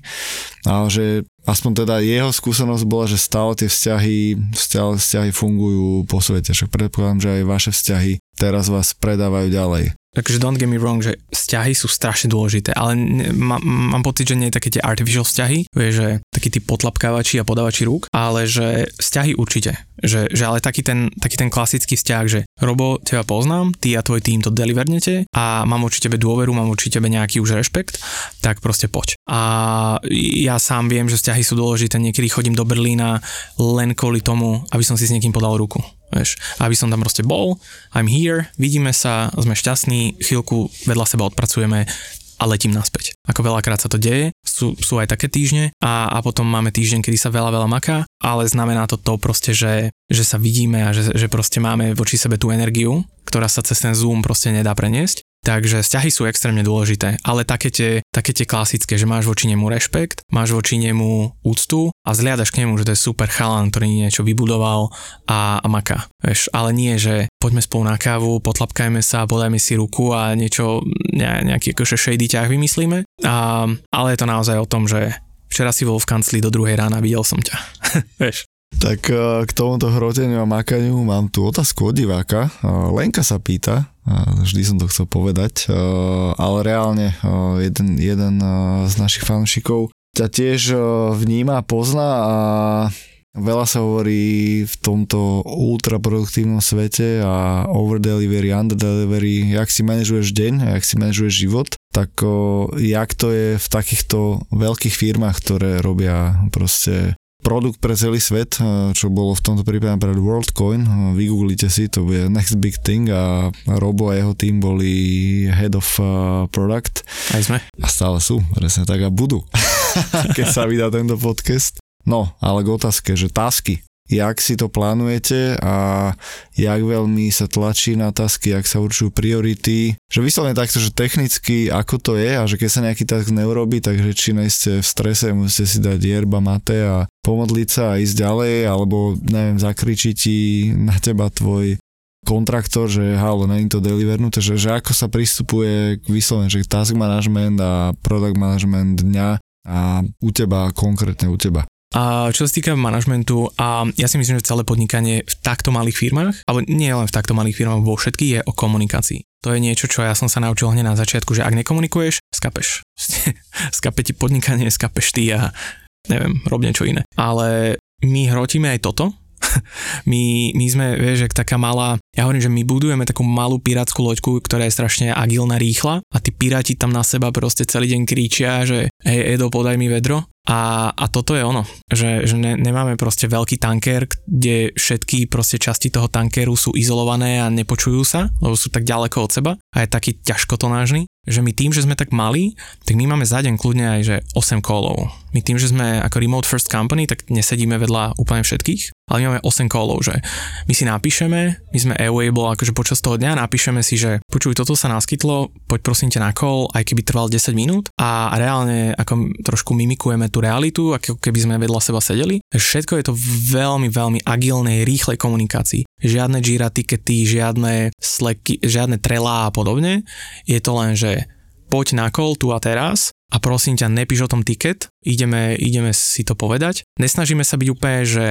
ale že aspoň teda jeho skúsenosť bola, že stále tie vzťahy, vzťahy, vzťahy fungujú po svete, však predpokladám, že aj vaše vzťahy teraz vás predávajú ďalej. Takže don't get me wrong, že vzťahy sú strašne dôležité, ale ne, má, mám pocit, že nie je také tie artificial vzťahy, vieš, že takí tí potlapkávači a podávači rúk, ale že vzťahy určite. Že, že ale taký ten, taký ten klasický vzťah, že Robo, teba poznám, ty a tvoj tým to delivernete a mám určite tebe dôveru, mám určite tebe nejaký už rešpekt, tak proste poď. A ja sám viem, že vzťahy sú dôležité, niekedy chodím do Berlína len kvôli tomu, aby som si s niekým podal ruku. Vieš, aby som tam proste bol, I'm here, vidíme sa, sme šťastní, chvíľku vedľa seba odpracujeme a letím naspäť. Ako veľakrát sa to deje, sú, sú aj také týždne a, a potom máme týždeň, kedy sa veľa, veľa maká, ale znamená to to proste, že, že sa vidíme a že, že proste máme voči sebe tú energiu, ktorá sa cez ten Zoom proste nedá preniesť Takže vzťahy sú extrémne dôležité, ale také tie, také tie klasické, že máš voči nemu rešpekt, máš voči nemu úctu a zliadaš k nemu, že to je super chalan, ktorý niečo vybudoval a, a maká. Veš, ale nie, že poďme spolu na kávu, potlapkajme sa, podajme si ruku a niečo, ne, nejaký akože shady ťah vymyslíme. A, ale je to naozaj o tom, že včera si bol v kancli do druhej rána, videl som ťa. Veš. Tak eh, k tomuto hroteniu a makaniu mám tu otázku od diváka. Eh, Lenka sa pýta, vždy som to chcel povedať, ale reálne jeden, jeden z našich fanúšikov ťa tiež vníma, pozná a veľa sa hovorí v tomto ultraproduktívnom svete a over delivery, under jak si manažuješ deň, jak si manažuješ život, tak jak to je v takýchto veľkých firmách, ktoré robia proste produkt pre celý svet, eh, čo bolo v tomto prípade pre WorldCoin. Eh, vygooglite si, to bude next big thing a Robo a jeho tým boli head of eh, product. Aj sme. A stále sú, presne tak a budú. keď sa vydá tento podcast. No, ale k otázke, že tasky jak si to plánujete a jak veľmi sa tlačí na tasky, jak sa určujú priority. Že vyslovene takto, že technicky ako to je a že keď sa nejaký task neurobi, takže či ste v strese, musíte si dať yerba mate a pomodliť sa a ísť ďalej, alebo neviem, zakričí ti na teba tvoj kontraktor, že halo, není to delivernuté, že, že ako sa pristupuje k vyslovene, že task management a product management dňa a u teba, konkrétne u teba. A čo sa týka manažmentu, a ja si myslím, že celé podnikanie v takto malých firmách, alebo nie len v takto malých firmách, vo všetkých je o komunikácii. To je niečo, čo ja som sa naučil hneď na začiatku, že ak nekomunikuješ, skapeš. Skape ti podnikanie, skapeš ty a neviem, rob niečo iné. Ale my hrotíme aj toto, my, my sme, vieš, jak taká malá, ja hovorím, že my budujeme takú malú pirátsku loďku, ktorá je strašne agilná, rýchla a tí piráti tam na seba proste celý deň kričia, že hej Edo, podaj mi vedro a, a toto je ono, že, že ne, nemáme proste veľký tanker, kde všetky proste časti toho tankeru sú izolované a nepočujú sa, lebo sú tak ďaleko od seba a je taký ťažkotonážny, že my tým, že sme tak malí, tak my máme za deň kľudne aj že 8 kolov. My tým, že sme ako remote first company, tak nesedíme vedľa úplne všetkých, ale my máme 8 kolov, že my si napíšeme, my sme Airwable, akože počas toho dňa napíšeme si, že počuj, toto sa naskytlo, poď prosím ťa na call, aj keby trval 10 minút a reálne ako trošku mimikujeme tú realitu, ako keby sme vedľa seba sedeli. Všetko je to veľmi, veľmi agilnej, rýchlej komunikácii. Žiadne Jira tikety, žiadne Slacky, žiadne Trelá a podobne. Je to len, že poď na call tu a teraz a prosím ťa, nepíš o tom tiket, ideme, ideme si to povedať. Nesnažíme sa byť úplne, že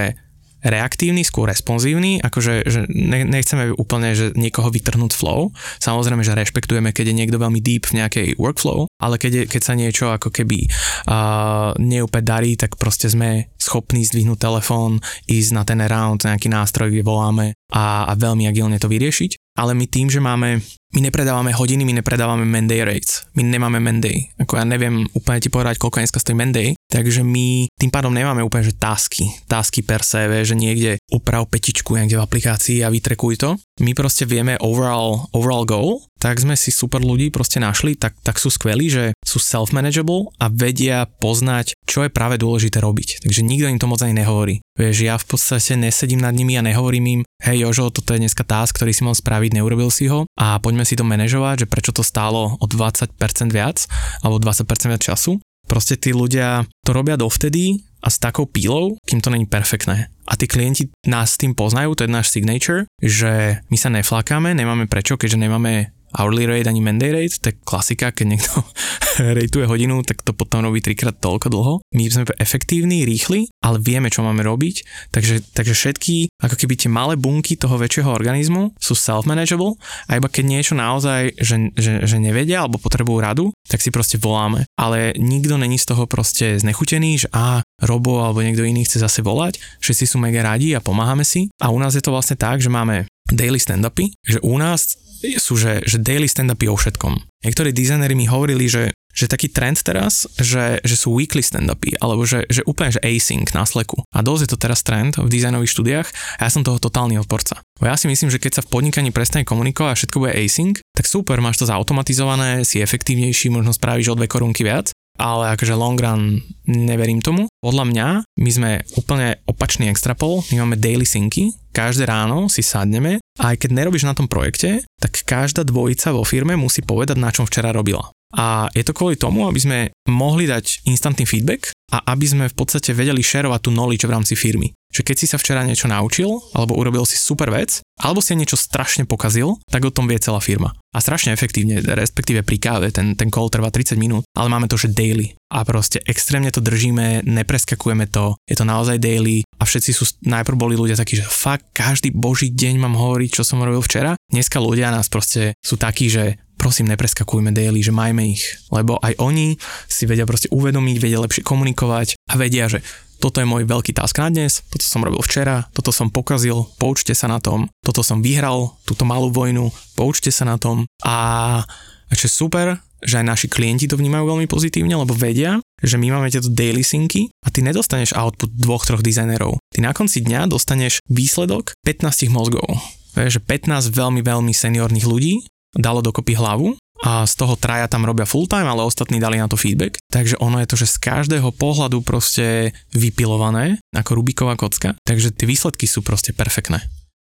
reaktívny, skôr responsívny, akože že nechceme úplne že niekoho vytrhnúť flow. Samozrejme, že rešpektujeme, keď je niekto veľmi deep v nejakej workflow, ale keď, je, keď sa niečo ako keby uh, neúplne darí, tak proste sme schopní zdvihnúť telefón, ísť na ten round, nejaký nástroj, kde voláme a, a veľmi agilne to vyriešiť. Ale my tým, že máme my nepredávame hodiny, my nepredávame Menday rates. My nemáme Menday. Ako ja neviem úplne ti povedať, koľko dneska stojí Menday, takže my tým pádom nemáme úplne, že tasky. Tasky per se, že niekde uprav petičku niekde v aplikácii a vytrekuj to. My proste vieme overall, overall goal, tak sme si super ľudí proste našli, tak, tak sú skvelí, že sú self-manageable a vedia poznať, čo je práve dôležité robiť. Takže nikto im to moc ani nehovorí. Vieš, ja v podstate nesedím nad nimi a nehovorím im, hej Jožo, toto je dneska task, ktorý si mal spraviť, neurobil si ho a poďme si to manažovať, že prečo to stálo o 20% viac alebo 20% viac času. Proste tí ľudia to robia dovtedy a s takou pílou, kým to není perfektné. A tí klienti nás tým poznajú, to je náš signature, že my sa neflakáme, nemáme prečo, keďže nemáme hourly rate ani Monday rate, je klasika, keď niekto rateuje hodinu, tak to potom robí trikrát toľko dlho. My sme efektívni, rýchli, ale vieme, čo máme robiť, takže, takže všetky, ako keby tie malé bunky toho väčšieho organizmu sú self-manageable a iba keď niečo naozaj, že, že, že nevedia alebo potrebujú radu, tak si proste voláme. Ale nikto není z toho proste znechutený, že a Robo alebo niekto iný chce zase volať, všetci sú mega radi a pomáhame si. A u nás je to vlastne tak, že máme daily stand-upy, že u nás sú, že, že daily stand-upy o všetkom. Niektorí dizajneri mi hovorili, že že taký trend teraz, že, že sú weekly stand-upy, alebo že, že úplne, že async na sleku. A dosť je to teraz trend v dizajnových štúdiách a ja som toho totálny odporca. Bo ja si myslím, že keď sa v podnikaní prestane komunikovať a všetko bude async, tak super, máš to zautomatizované, si efektívnejší, možno spravíš o dve korunky viac, ale akože long run neverím tomu. Podľa mňa my sme úplne opačný extrapol, my máme daily synky, každé ráno si sadneme a aj keď nerobíš na tom projekte, tak každá dvojica vo firme musí povedať, na čom včera robila. A je to kvôli tomu, aby sme mohli dať instantný feedback a aby sme v podstate vedeli šerovať tú knowledge v rámci firmy. Že keď si sa včera niečo naučil, alebo urobil si super vec, alebo si niečo strašne pokazil, tak o tom vie celá firma. A strašne efektívne, respektíve pri káve, ten, ten call trvá 30 minút, ale máme to, že daily. A proste extrémne to držíme, nepreskakujeme to, je to naozaj daily a všetci sú, najprv boli ľudia takí, že fakt každý boží deň mám hovoriť, čo som robil včera. Dneska ľudia nás proste sú takí, že prosím, nepreskakujme daily, že majme ich, lebo aj oni si vedia proste uvedomiť, vedia lepšie komunikovať a vedia, že toto je môj veľký task na dnes, toto som robil včera, toto som pokazil, poučte sa na tom, toto som vyhral, túto malú vojnu, poučte sa na tom a, a čo je super, že aj naši klienti to vnímajú veľmi pozitívne, lebo vedia, že my máme tieto daily synky a ty nedostaneš output dvoch, troch dizajnerov. Ty na konci dňa dostaneš výsledok 15 mozgov. Vieš, že 15 veľmi, veľmi seniorných ľudí dalo dokopy hlavu a z toho traja tam robia full time, ale ostatní dali na to feedback. Takže ono je to, že z každého pohľadu proste vypilované ako Rubiková kocka, takže tie výsledky sú proste perfektné.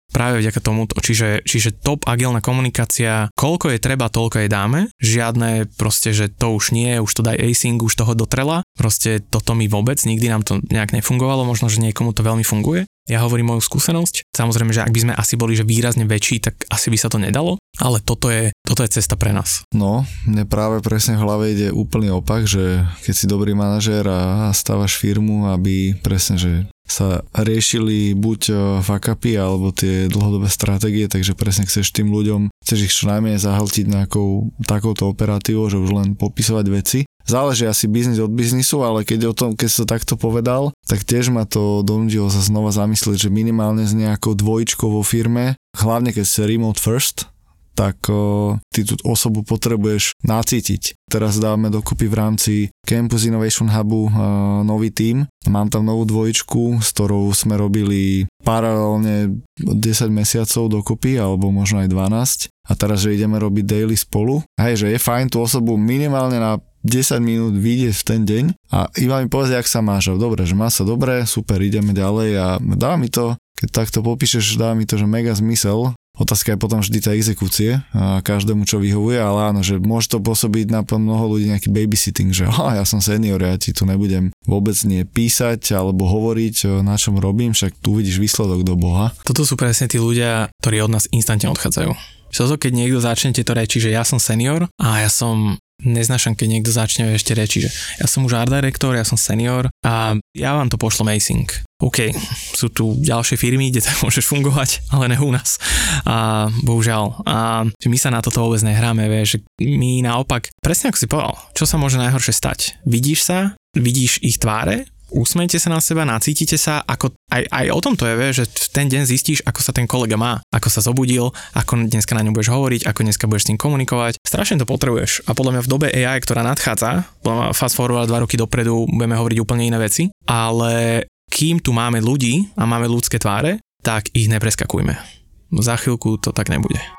Práve vďaka tomu, čiže, čiže top agilná komunikácia, koľko je treba, toľko je dáme, žiadne proste, že to už nie, už to daj async, už toho dotrela, proste toto mi vôbec, nikdy nám to nejak nefungovalo, možno, že niekomu to veľmi funguje, ja hovorím moju skúsenosť. Samozrejme, že ak by sme asi boli že výrazne väčší, tak asi by sa to nedalo, ale toto je, toto je cesta pre nás. No, mne práve presne v hlave ide úplný opak, že keď si dobrý manažér a stávaš firmu, aby presne, že sa riešili buď fakapy alebo tie dlhodobé stratégie, takže presne chceš tým ľuďom, chceš ich čo najmenej zahltiť nejakou takouto operatívou, že už len popisovať veci záleží asi biznis od biznisu, ale keď o tom, keď sa takto povedal, tak tiež ma to donúdilo sa znova zamyslieť, že minimálne s nejakou dvojičkou vo firme, hlavne keď ste remote first, tak o, ty tú osobu potrebuješ nacítiť. Teraz dávame dokopy v rámci Campus Innovation Hubu o, nový tím. Mám tam novú dvojičku, s ktorou sme robili paralelne 10 mesiacov dokopy, alebo možno aj 12. A teraz, že ideme robiť daily spolu. Hej, že je fajn tú osobu minimálne na 10 minút vyjde v ten deň a iba mi povedz, jak sa máš. Dobre, že má sa dobre, super, ideme ďalej a dá mi to, keď takto popíšeš, dá mi to, že mega zmysel. Otázka je potom vždy tá exekúcie a každému čo vyhovuje, ale áno, že môže to pôsobiť na mnoho ľudí nejaký babysitting, že oh, ja som senior, ja ti tu nebudem vôbec nie písať alebo hovoriť, na čom robím, však tu vidíš výsledok do Boha. Toto sú presne tí ľudia, ktorí od nás instantne odchádzajú. Čo to, keď niekto začne tieto reči, že ja som senior a ja som Neznašam, keď niekto začne ešte reči, že ja som už art director, ja som senior a ja vám to pošlom async. OK, sú tu ďalšie firmy, kde to môžeš fungovať, ale ne u nás. A bohužiaľ. A my sa na toto vôbec nehráme, vieš, my naopak, presne ako si povedal, čo sa môže najhoršie stať? Vidíš sa, vidíš ich tváre, usmejte sa na seba, nacítite sa, ako aj, aj o tom to je, vie, že ten deň zistíš, ako sa ten kolega má, ako sa zobudil, ako dneska na ňom budeš hovoriť, ako dneska budeš s tým komunikovať. Strašne to potrebuješ. A podľa mňa v dobe AI, ktorá nadchádza, fast forward dva roky dopredu budeme hovoriť úplne iné veci, ale kým tu máme ľudí a máme ľudské tváre, tak ich nepreskakujme. Za chvíľku to tak nebude.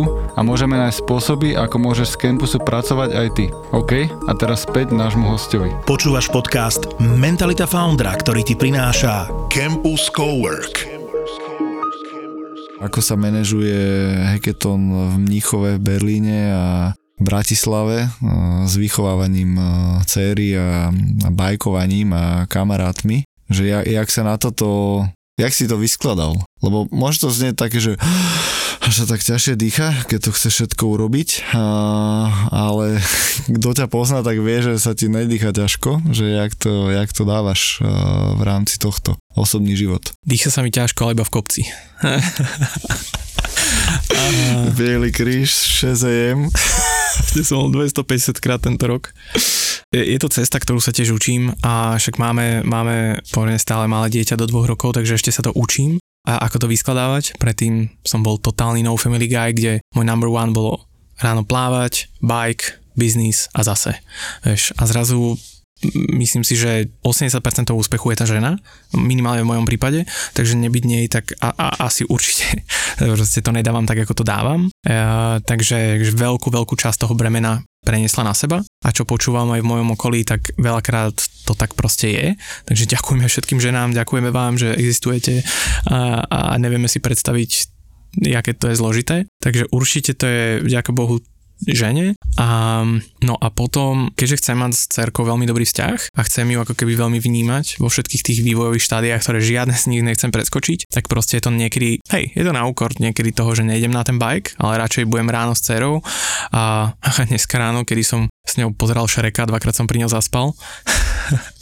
hlavičku a môžeme nájsť spôsoby, ako môžeš z campusu pracovať aj ty. OK? A teraz späť nášmu hostovi. Počúvaš podcast Mentalita Foundra, ktorý ti prináša Campus Cowork. Ako sa manažuje hackathon v Mníchove, v Berlíne a v Bratislave s vychovávaním céry a bajkovaním a kamarátmi, že jak, jak sa na toto, jak si to vyskladal? Lebo môže to znieť také, že že tak ťažšie dýcha, keď to chce všetko urobiť, a, ale kto ťa pozná, tak vie, že sa ti nedýcha ťažko, že jak to, jak to dávaš v rámci tohto osobný život. Dýcha sa mi ťažko, ale iba v kopci. Bielý kríž, 6 AM. som 250 krát tento rok. Je, je to cesta, ktorú sa tiež učím a však máme, máme pomerne stále malé dieťa do dvoch rokov, takže ešte sa to učím a ako to vyskladávať. Predtým som bol totálny no family guy, kde môj number one bolo ráno plávať, bike, biznis a zase. Vieš, a zrazu myslím si, že 80% toho úspechu je tá žena, minimálne v mojom prípade, takže nebyť nej, tak a, a, asi určite proste to nedávam tak, ako to dávam. E, takže veľkú, veľkú časť toho bremena preniesla na seba a čo počúvam aj v mojom okolí, tak veľakrát to tak proste je. Takže ďakujeme všetkým ženám, ďakujeme vám, že existujete a, a nevieme si predstaviť, aké to je zložité. Takže určite to je, vďaka Bohu, žene. A, no a potom, keďže chcem mať s cerkou veľmi dobrý vzťah a chcem ju ako keby veľmi vnímať vo všetkých tých vývojových štádiách, ktoré žiadne z nich nechcem preskočiť, tak proste je to niekedy, hej, je to na úkor niekedy toho, že nejdem na ten bike, ale radšej budem ráno s cerou a dneska ráno, kedy som s ňou pozeral Šreka, dvakrát som pri ňou zaspal.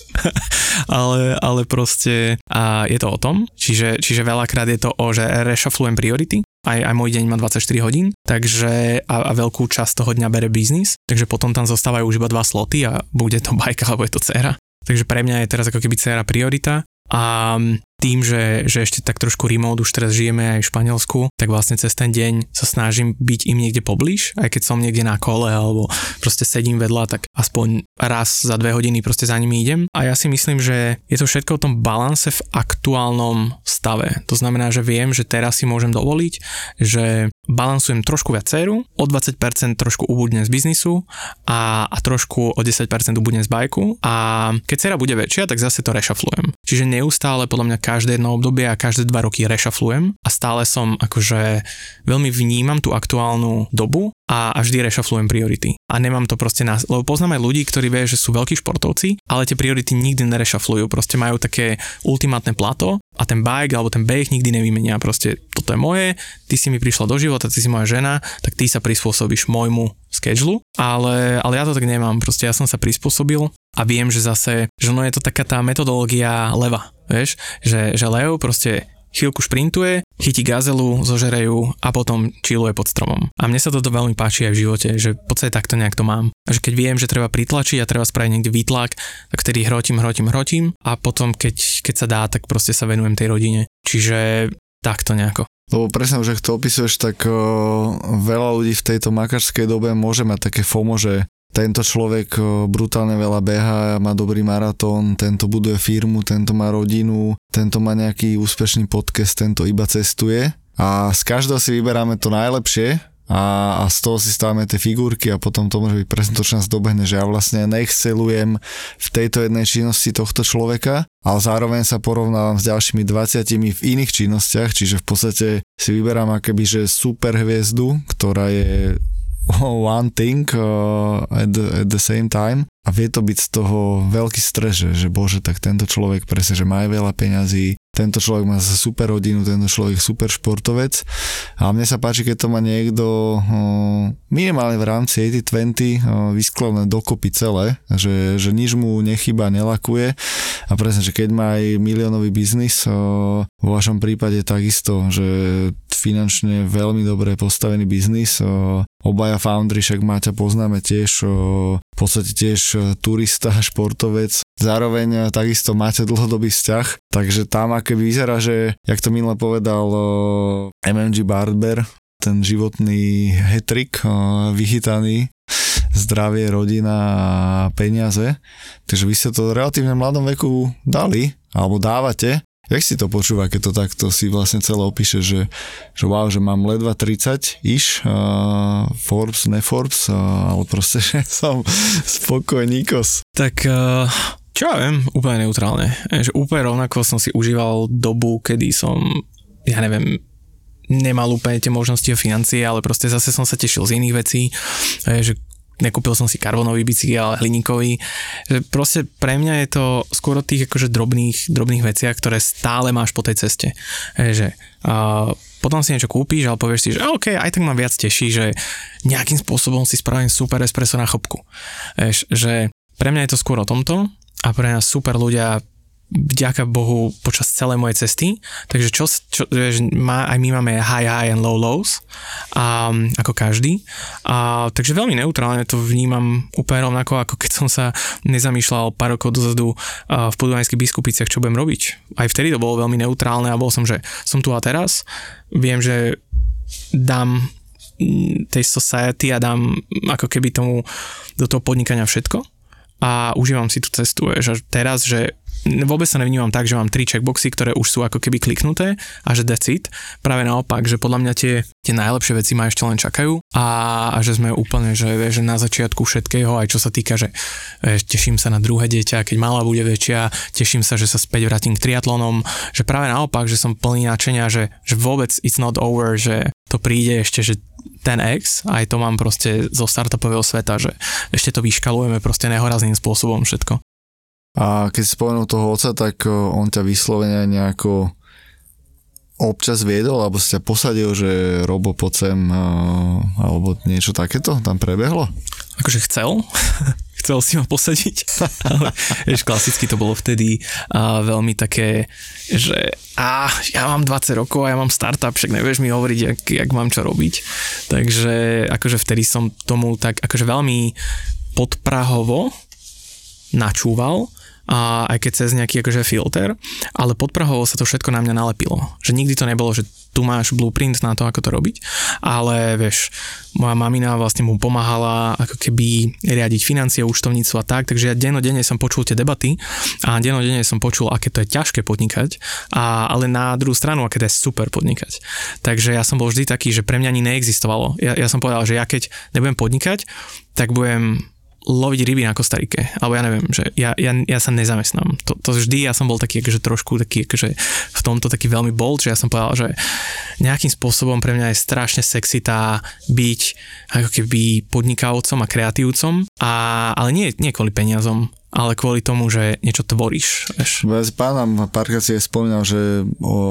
ale, ale proste a je to o tom, čiže, čiže veľakrát je to o, že rešaflujem priority aj, aj môj deň má 24 hodín, takže a, a veľkú časť toho dňa bere biznis, takže potom tam zostávajú už iba dva sloty a bude to bajka alebo je to dcera. Takže pre mňa je teraz ako keby dcera priorita a tým, že, že ešte tak trošku remote už teraz žijeme aj v Španielsku, tak vlastne cez ten deň sa snažím byť im niekde poblíž, aj keď som niekde na kole alebo proste sedím vedľa, tak aspoň raz za dve hodiny proste za nimi idem. A ja si myslím, že je to všetko o tom balanse v aktuálnom stave. To znamená, že viem, že teraz si môžem dovoliť, že balansujem trošku viac dceru, o 20% trošku ubudnem z biznisu a, a trošku o 10% ubudnem z bajku a keď dcera bude väčšia, tak zase to rešaflujem. Čiže neustále podľa mňa každé jedno obdobie a každé dva roky rešaflujem a stále som akože veľmi vnímam tú aktuálnu dobu a, a vždy rešaflujem priority. A nemám to proste na... Lebo poznám aj ľudí, ktorí vie, že sú veľkí športovci, ale tie priority nikdy nerešaflujú. Proste majú také ultimátne plato a ten bike alebo ten beh nikdy nevymenia. Proste toto je moje, ty si mi prišla do života, ty si moja žena, tak ty sa prispôsobíš môjmu schedule, ale, ale ja to tak nemám. Proste ja som sa prispôsobil a viem, že zase, že no je to taká tá metodológia leva, vieš, že, že Leo proste chvíľku šprintuje, chytí gazelu, zožere ju a potom chilluje pod stromom. A mne sa toto veľmi páči aj v živote, že v podstate takto nejak to mám. A že keď viem, že treba pritlačiť a treba spraviť niekde výtlak, tak vtedy hrotím, hrotím, hrotím a potom keď, keď sa dá, tak proste sa venujem tej rodine. Čiže takto nejako. Lebo presne už, ak to opisuješ, tak uh, veľa ľudí v tejto makarskej dobe môže mať také FOMO, že tento človek brutálne veľa beha, má dobrý maratón, tento buduje firmu, tento má rodinu, tento má nejaký úspešný podcast, tento iba cestuje. A z každého si vyberáme to najlepšie a, a z toho si stávame tie figurky a potom to môže byť presne to, čo nás dobehne, že ja vlastne neexcelujem v tejto jednej činnosti tohto človeka, ale zároveň sa porovnávam s ďalšími 20 v iných činnostiach, čiže v podstate si vyberám akéby, že super hviezdu, ktorá je one thing uh, at, the, at the same time. A vie to byť z toho veľký stres, že, že bože, tak tento človek presne, že má veľa peňazí, tento človek má super rodinu, tento človek super športovec. A mne sa páči, keď to má niekto uh, minimálne v rámci 80-20 uh, vyskladné dokopy celé, že, že nič mu nechyba, nelakuje. A presne, že keď má aj miliónový biznis, uh, vo vašom prípade takisto, že finančne veľmi dobre postavený biznis, obaja foundry, však Máťa poznáme tiež, v podstate tiež turista, športovec, zároveň takisto máte dlhodobý vzťah, takže tam aké vyzerá, že, jak to minule povedal MMG Barber, ten životný hetrik vychytaný, zdravie, rodina a peniaze. Takže vy ste to v relatívne mladom veku dali, alebo dávate. Jak si to počúva, keď to takto si vlastne celé opíše, že, že wow, že mám ledva 30 iš, uh, Forbes, ne Forbes, uh, ale proste, že som spokojníkos. Tak uh, čo ja viem, úplne neutrálne. Že úplne rovnako som si užíval dobu, kedy som, ja neviem, nemal úplne tie možnosti o financie, ale proste zase som sa tešil z iných vecí, že nekúpil som si karbonový bicykel, ale hliníkový. Že proste pre mňa je to skôr o tých akože drobných, drobných veciach, ktoré stále máš po tej ceste. Že uh, potom si niečo kúpiš, ale povieš si, že OK, aj tak ma viac teší, že nejakým spôsobom si spravím super espresso na chopku. že pre mňa je to skôr o tomto a pre mňa super ľudia vďaka Bohu počas celej mojej cesty, takže čo, čo má, aj my máme high high and low lows, a, ako každý, a, takže veľmi neutrálne to vnímam úplne rovnako, ako keď som sa nezamýšľal pár rokov dozadu a, v podunajských biskupiciach, čo budem robiť. Aj vtedy to bolo veľmi neutrálne a bol som, že som tu a teraz, viem, že dám tej society a dám ako keby tomu do toho podnikania všetko. A užívam si tú cestu, že teraz, že vôbec sa nevnímam tak, že mám tri checkboxy, ktoré už sú ako keby kliknuté a že decid. Práve naopak, že podľa mňa tie, tie najlepšie veci ma ešte len čakajú a, a že sme úplne, že, že na začiatku všetkého, aj čo sa týka, že teším sa na druhé dieťa, keď malá bude väčšia, teším sa, že sa späť vrátim k triatlonom, že práve naopak, že som plný načenia, že, že vôbec it's not over, že to príde ešte, že ten X, aj to mám proste zo startupového sveta, že ešte to vyškalujeme proste nehorazným spôsobom všetko. A keď si spomenul toho oca, tak on ťa vyslovene nejako občas viedol, alebo si ťa posadil, že Robo poď sem, alebo niečo takéto tam prebehlo? Akože chcel, chcel si ma posadiť. Ale vieš, klasicky to bolo vtedy a veľmi také, že a ja mám 20 rokov a ja mám startup, však nevieš mi hovoriť, jak, jak mám čo robiť. Takže akože vtedy som tomu tak akože veľmi podprahovo načúval a aj keď cez nejaký akože filter, ale podprahovo sa to všetko na mňa nalepilo. Že nikdy to nebolo, že tu máš blueprint na to, ako to robiť, ale vieš, moja mamina vlastne mu pomáhala ako keby riadiť financie, účtovníctvo a tak, takže ja dennodenne som počul tie debaty a dennodenne som počul, aké to je ťažké podnikať, a, ale na druhú stranu, aké to je super podnikať. Takže ja som bol vždy taký, že pre mňa ani neexistovalo. Ja, ja som povedal, že ja keď nebudem podnikať, tak budem loviť ryby na Kostarike, alebo ja neviem, že ja, ja, ja sa nezamestnám. To, to vždy, ja som bol taký akože trošku taký, akože v tomto taký veľmi bold, že ja som povedal, že nejakým spôsobom pre mňa je strašne sexy tá byť ako keby podnikavcom a kreatívcom, a, ale nie, nie kvôli peniazom, ale kvôli tomu, že niečo tvoríš. Vieš. Bez pána párkrát si aj spomínal, že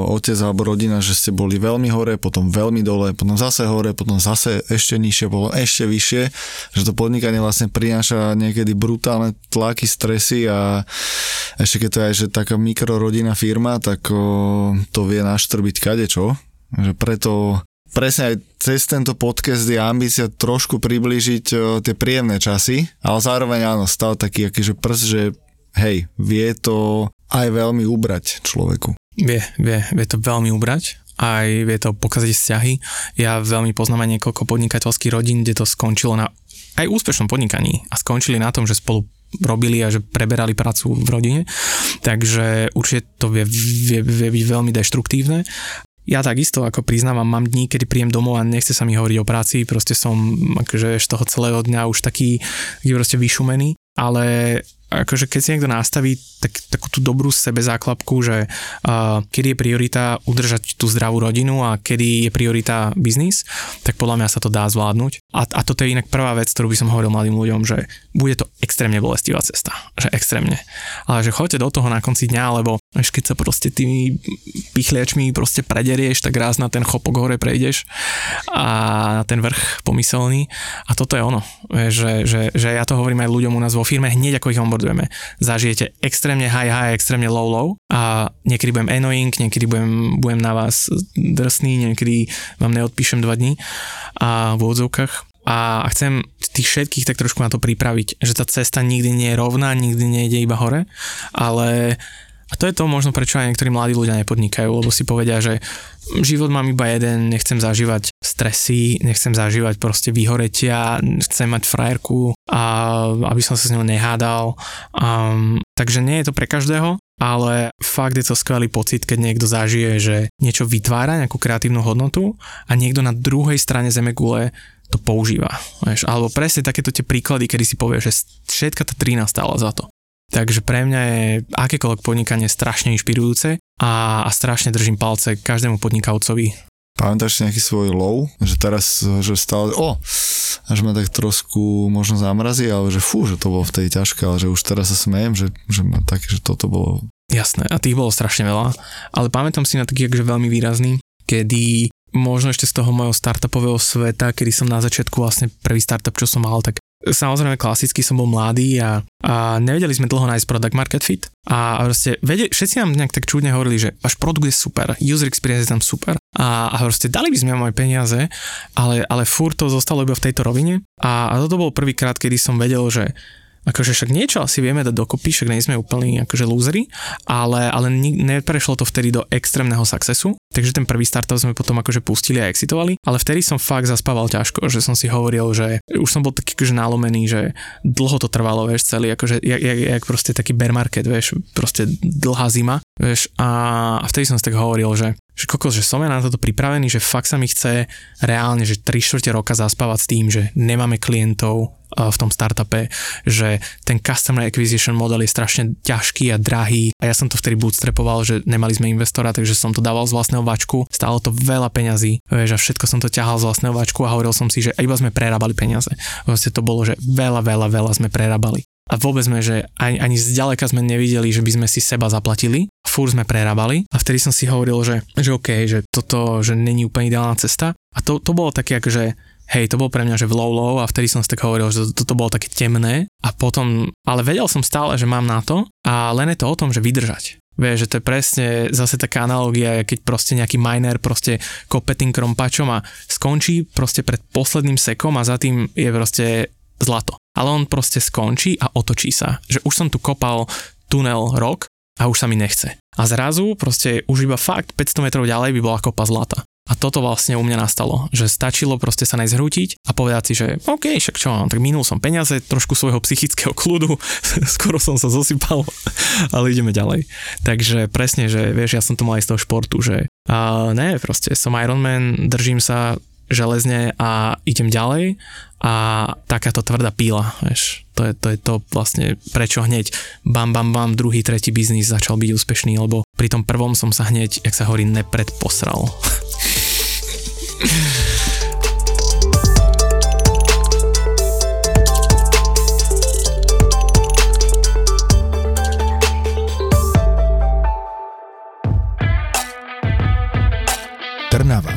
otec alebo rodina, že ste boli veľmi hore, potom veľmi dole, potom zase hore, potom zase ešte nižšie, bolo ešte vyššie, že to podnikanie vlastne prináša niekedy brutálne tlaky, stresy a ešte keď to je aj, že taká mikrorodina firma, tak o, to vie naštrbiť kadečo, že preto presne aj cez tento podcast je ambícia trošku priblížiť o, tie príjemné časy, ale zároveň áno, stal taký akýže prst, že hej, vie to aj veľmi ubrať človeku. Vie, vie, vie to veľmi ubrať aj vie to pokaziť vzťahy. Ja veľmi poznám aj niekoľko podnikateľských rodín, kde to skončilo na aj úspešnom podnikaní a skončili na tom, že spolu robili a že preberali prácu v rodine. Takže určite to vie, vie, vie byť veľmi deštruktívne ja takisto, ako priznávam, mám dní, kedy príjem domov a nechce sa mi hovoriť o práci, proste som akože z toho celého dňa už taký, taký proste vyšumený, ale akože keď si niekto nastaví tak, takú tú dobrú sebe že uh, kedy je priorita udržať tú zdravú rodinu a kedy je priorita biznis, tak podľa mňa sa to dá zvládnuť. A, a toto je inak prvá vec, ktorú by som hovoril mladým ľuďom, že bude to extrémne bolestivá cesta. Že extrémne. Ale že choďte do toho na konci dňa, lebo až keď sa proste tými pichliačmi proste prederieš, tak raz na ten chopok hore prejdeš a na ten vrch pomyselný. A toto je ono. Že, že, že ja to hovorím aj ľuďom u nás vo firme, hneď ako ich onboardujeme. Zažijete extrémne high high, extrémne low low a niekedy budem annoying, niekedy budem, budem na vás drsný, niekedy vám neodpíšem dva dní a v odzovkách a chcem tých všetkých tak trošku na to pripraviť, že tá cesta nikdy nie je rovná, nikdy nejde iba hore, ale a to je to možno, prečo aj niektorí mladí ľudia nepodnikajú, lebo si povedia, že život mám iba jeden, nechcem zažívať stresy, nechcem zažívať proste vyhoretia, chcem mať frajerku a aby som sa s ňou nehádal. Um, takže nie je to pre každého, ale fakt je to skvelý pocit, keď niekto zažije, že niečo vytvára, nejakú kreatívnu hodnotu a niekto na druhej strane Zemegule to používa. Vieš? Alebo presne takéto tie príklady, kedy si povie, že všetka tá trína stála za to. Takže pre mňa je akékoľvek podnikanie strašne inšpirujúce a, a strašne držím palce každému podnikavcovi. Pamätáš si nejaký svoj low? Že teraz, že stále, o, až ma tak trošku možno zamrazí, ale že fú, že to bolo v tej ťažké, ale že už teraz sa smejem, že, že ma tak, že toto bolo... Jasné, a tých bolo strašne veľa, ale pamätám si na taký akože veľmi výrazný, kedy možno ešte z toho mojho startupového sveta, kedy som na začiatku vlastne prvý startup, čo som mal, tak Samozrejme klasicky som bol mladý a, a nevedeli sme dlho nájsť product market fit. A proste vedeli, všetci nám nejak tak čudne hovorili, že váš produkt je super, user experience je tam super. A, a proste dali by sme aj peniaze, ale, ale furt to zostalo iba v tejto rovine. A, a toto bol prvýkrát, kedy som vedel, že akože však niečo asi vieme dať dokopy, však nie sme úplní akože lúzeri, ale, ale neprešlo to vtedy do extrémneho successu, takže ten prvý startup sme potom akože pustili a exitovali, ale vtedy som fakt zaspával ťažko, že som si hovoril, že už som bol taký akože nalomený, že dlho to trvalo, vieš, celý, akože jak, jak, jak proste taký bear market, vieš, proste dlhá zima, vieš, a, a vtedy som si tak hovoril, že že kokos, že som ja na toto pripravený, že fakt sa mi chce reálne, že 3 čtvrte roka zaspávať s tým, že nemáme klientov v tom startupe, že ten customer acquisition model je strašne ťažký a drahý. A ja som to vtedy bootstrapoval, že nemali sme investora, takže som to dával z vlastného vačku, stálo to veľa peňazí, a všetko som to ťahal z vlastného vačku a hovoril som si, že iba sme prerábali peniaze. Vlastne to bolo, že veľa, veľa, veľa sme prerábali. A vôbec sme, že ani, ani zďaleka sme nevideli, že by sme si seba zaplatili, fúr sme prerábali. A vtedy som si hovoril, že, že OK, že toto, že není úplne ideálna cesta. A to, to bolo také akože Hej, to bol pre mňa, že v low low a vtedy som si tak hovoril, že toto to bolo také temné a potom, ale vedel som stále, že mám na to a len je to o tom, že vydržať. Vieš, že to je presne zase taká analogia, keď proste nejaký miner proste kope tým krompačom a skončí proste pred posledným sekom a za tým je proste zlato. Ale on proste skončí a otočí sa. Že už som tu kopal tunel rok a už sa mi nechce. A zrazu proste už iba fakt 500 metrov ďalej by bola kopa zlata. A toto vlastne u mňa nastalo, že stačilo proste sa najzhrútiť a povedať si, že OK, však čo, tak minul som peniaze, trošku svojho psychického kľudu, skoro som sa zosypal, ale ideme ďalej. Takže presne, že vieš, ja som to mal aj z toho športu, že uh, ne, proste som Ironman, držím sa železne a idem ďalej a takáto tvrdá píla, vieš, to je, to je to vlastne prečo hneď bam bam bam druhý, tretí biznis začal byť úspešný, lebo pri tom prvom som sa hneď, jak sa hovorí, nepredposral. Trnava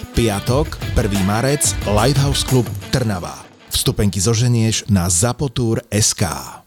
Piatok, 1. marec, Lighthouse Club Trnava. Vstupenky zoženieš na zapotur.sk.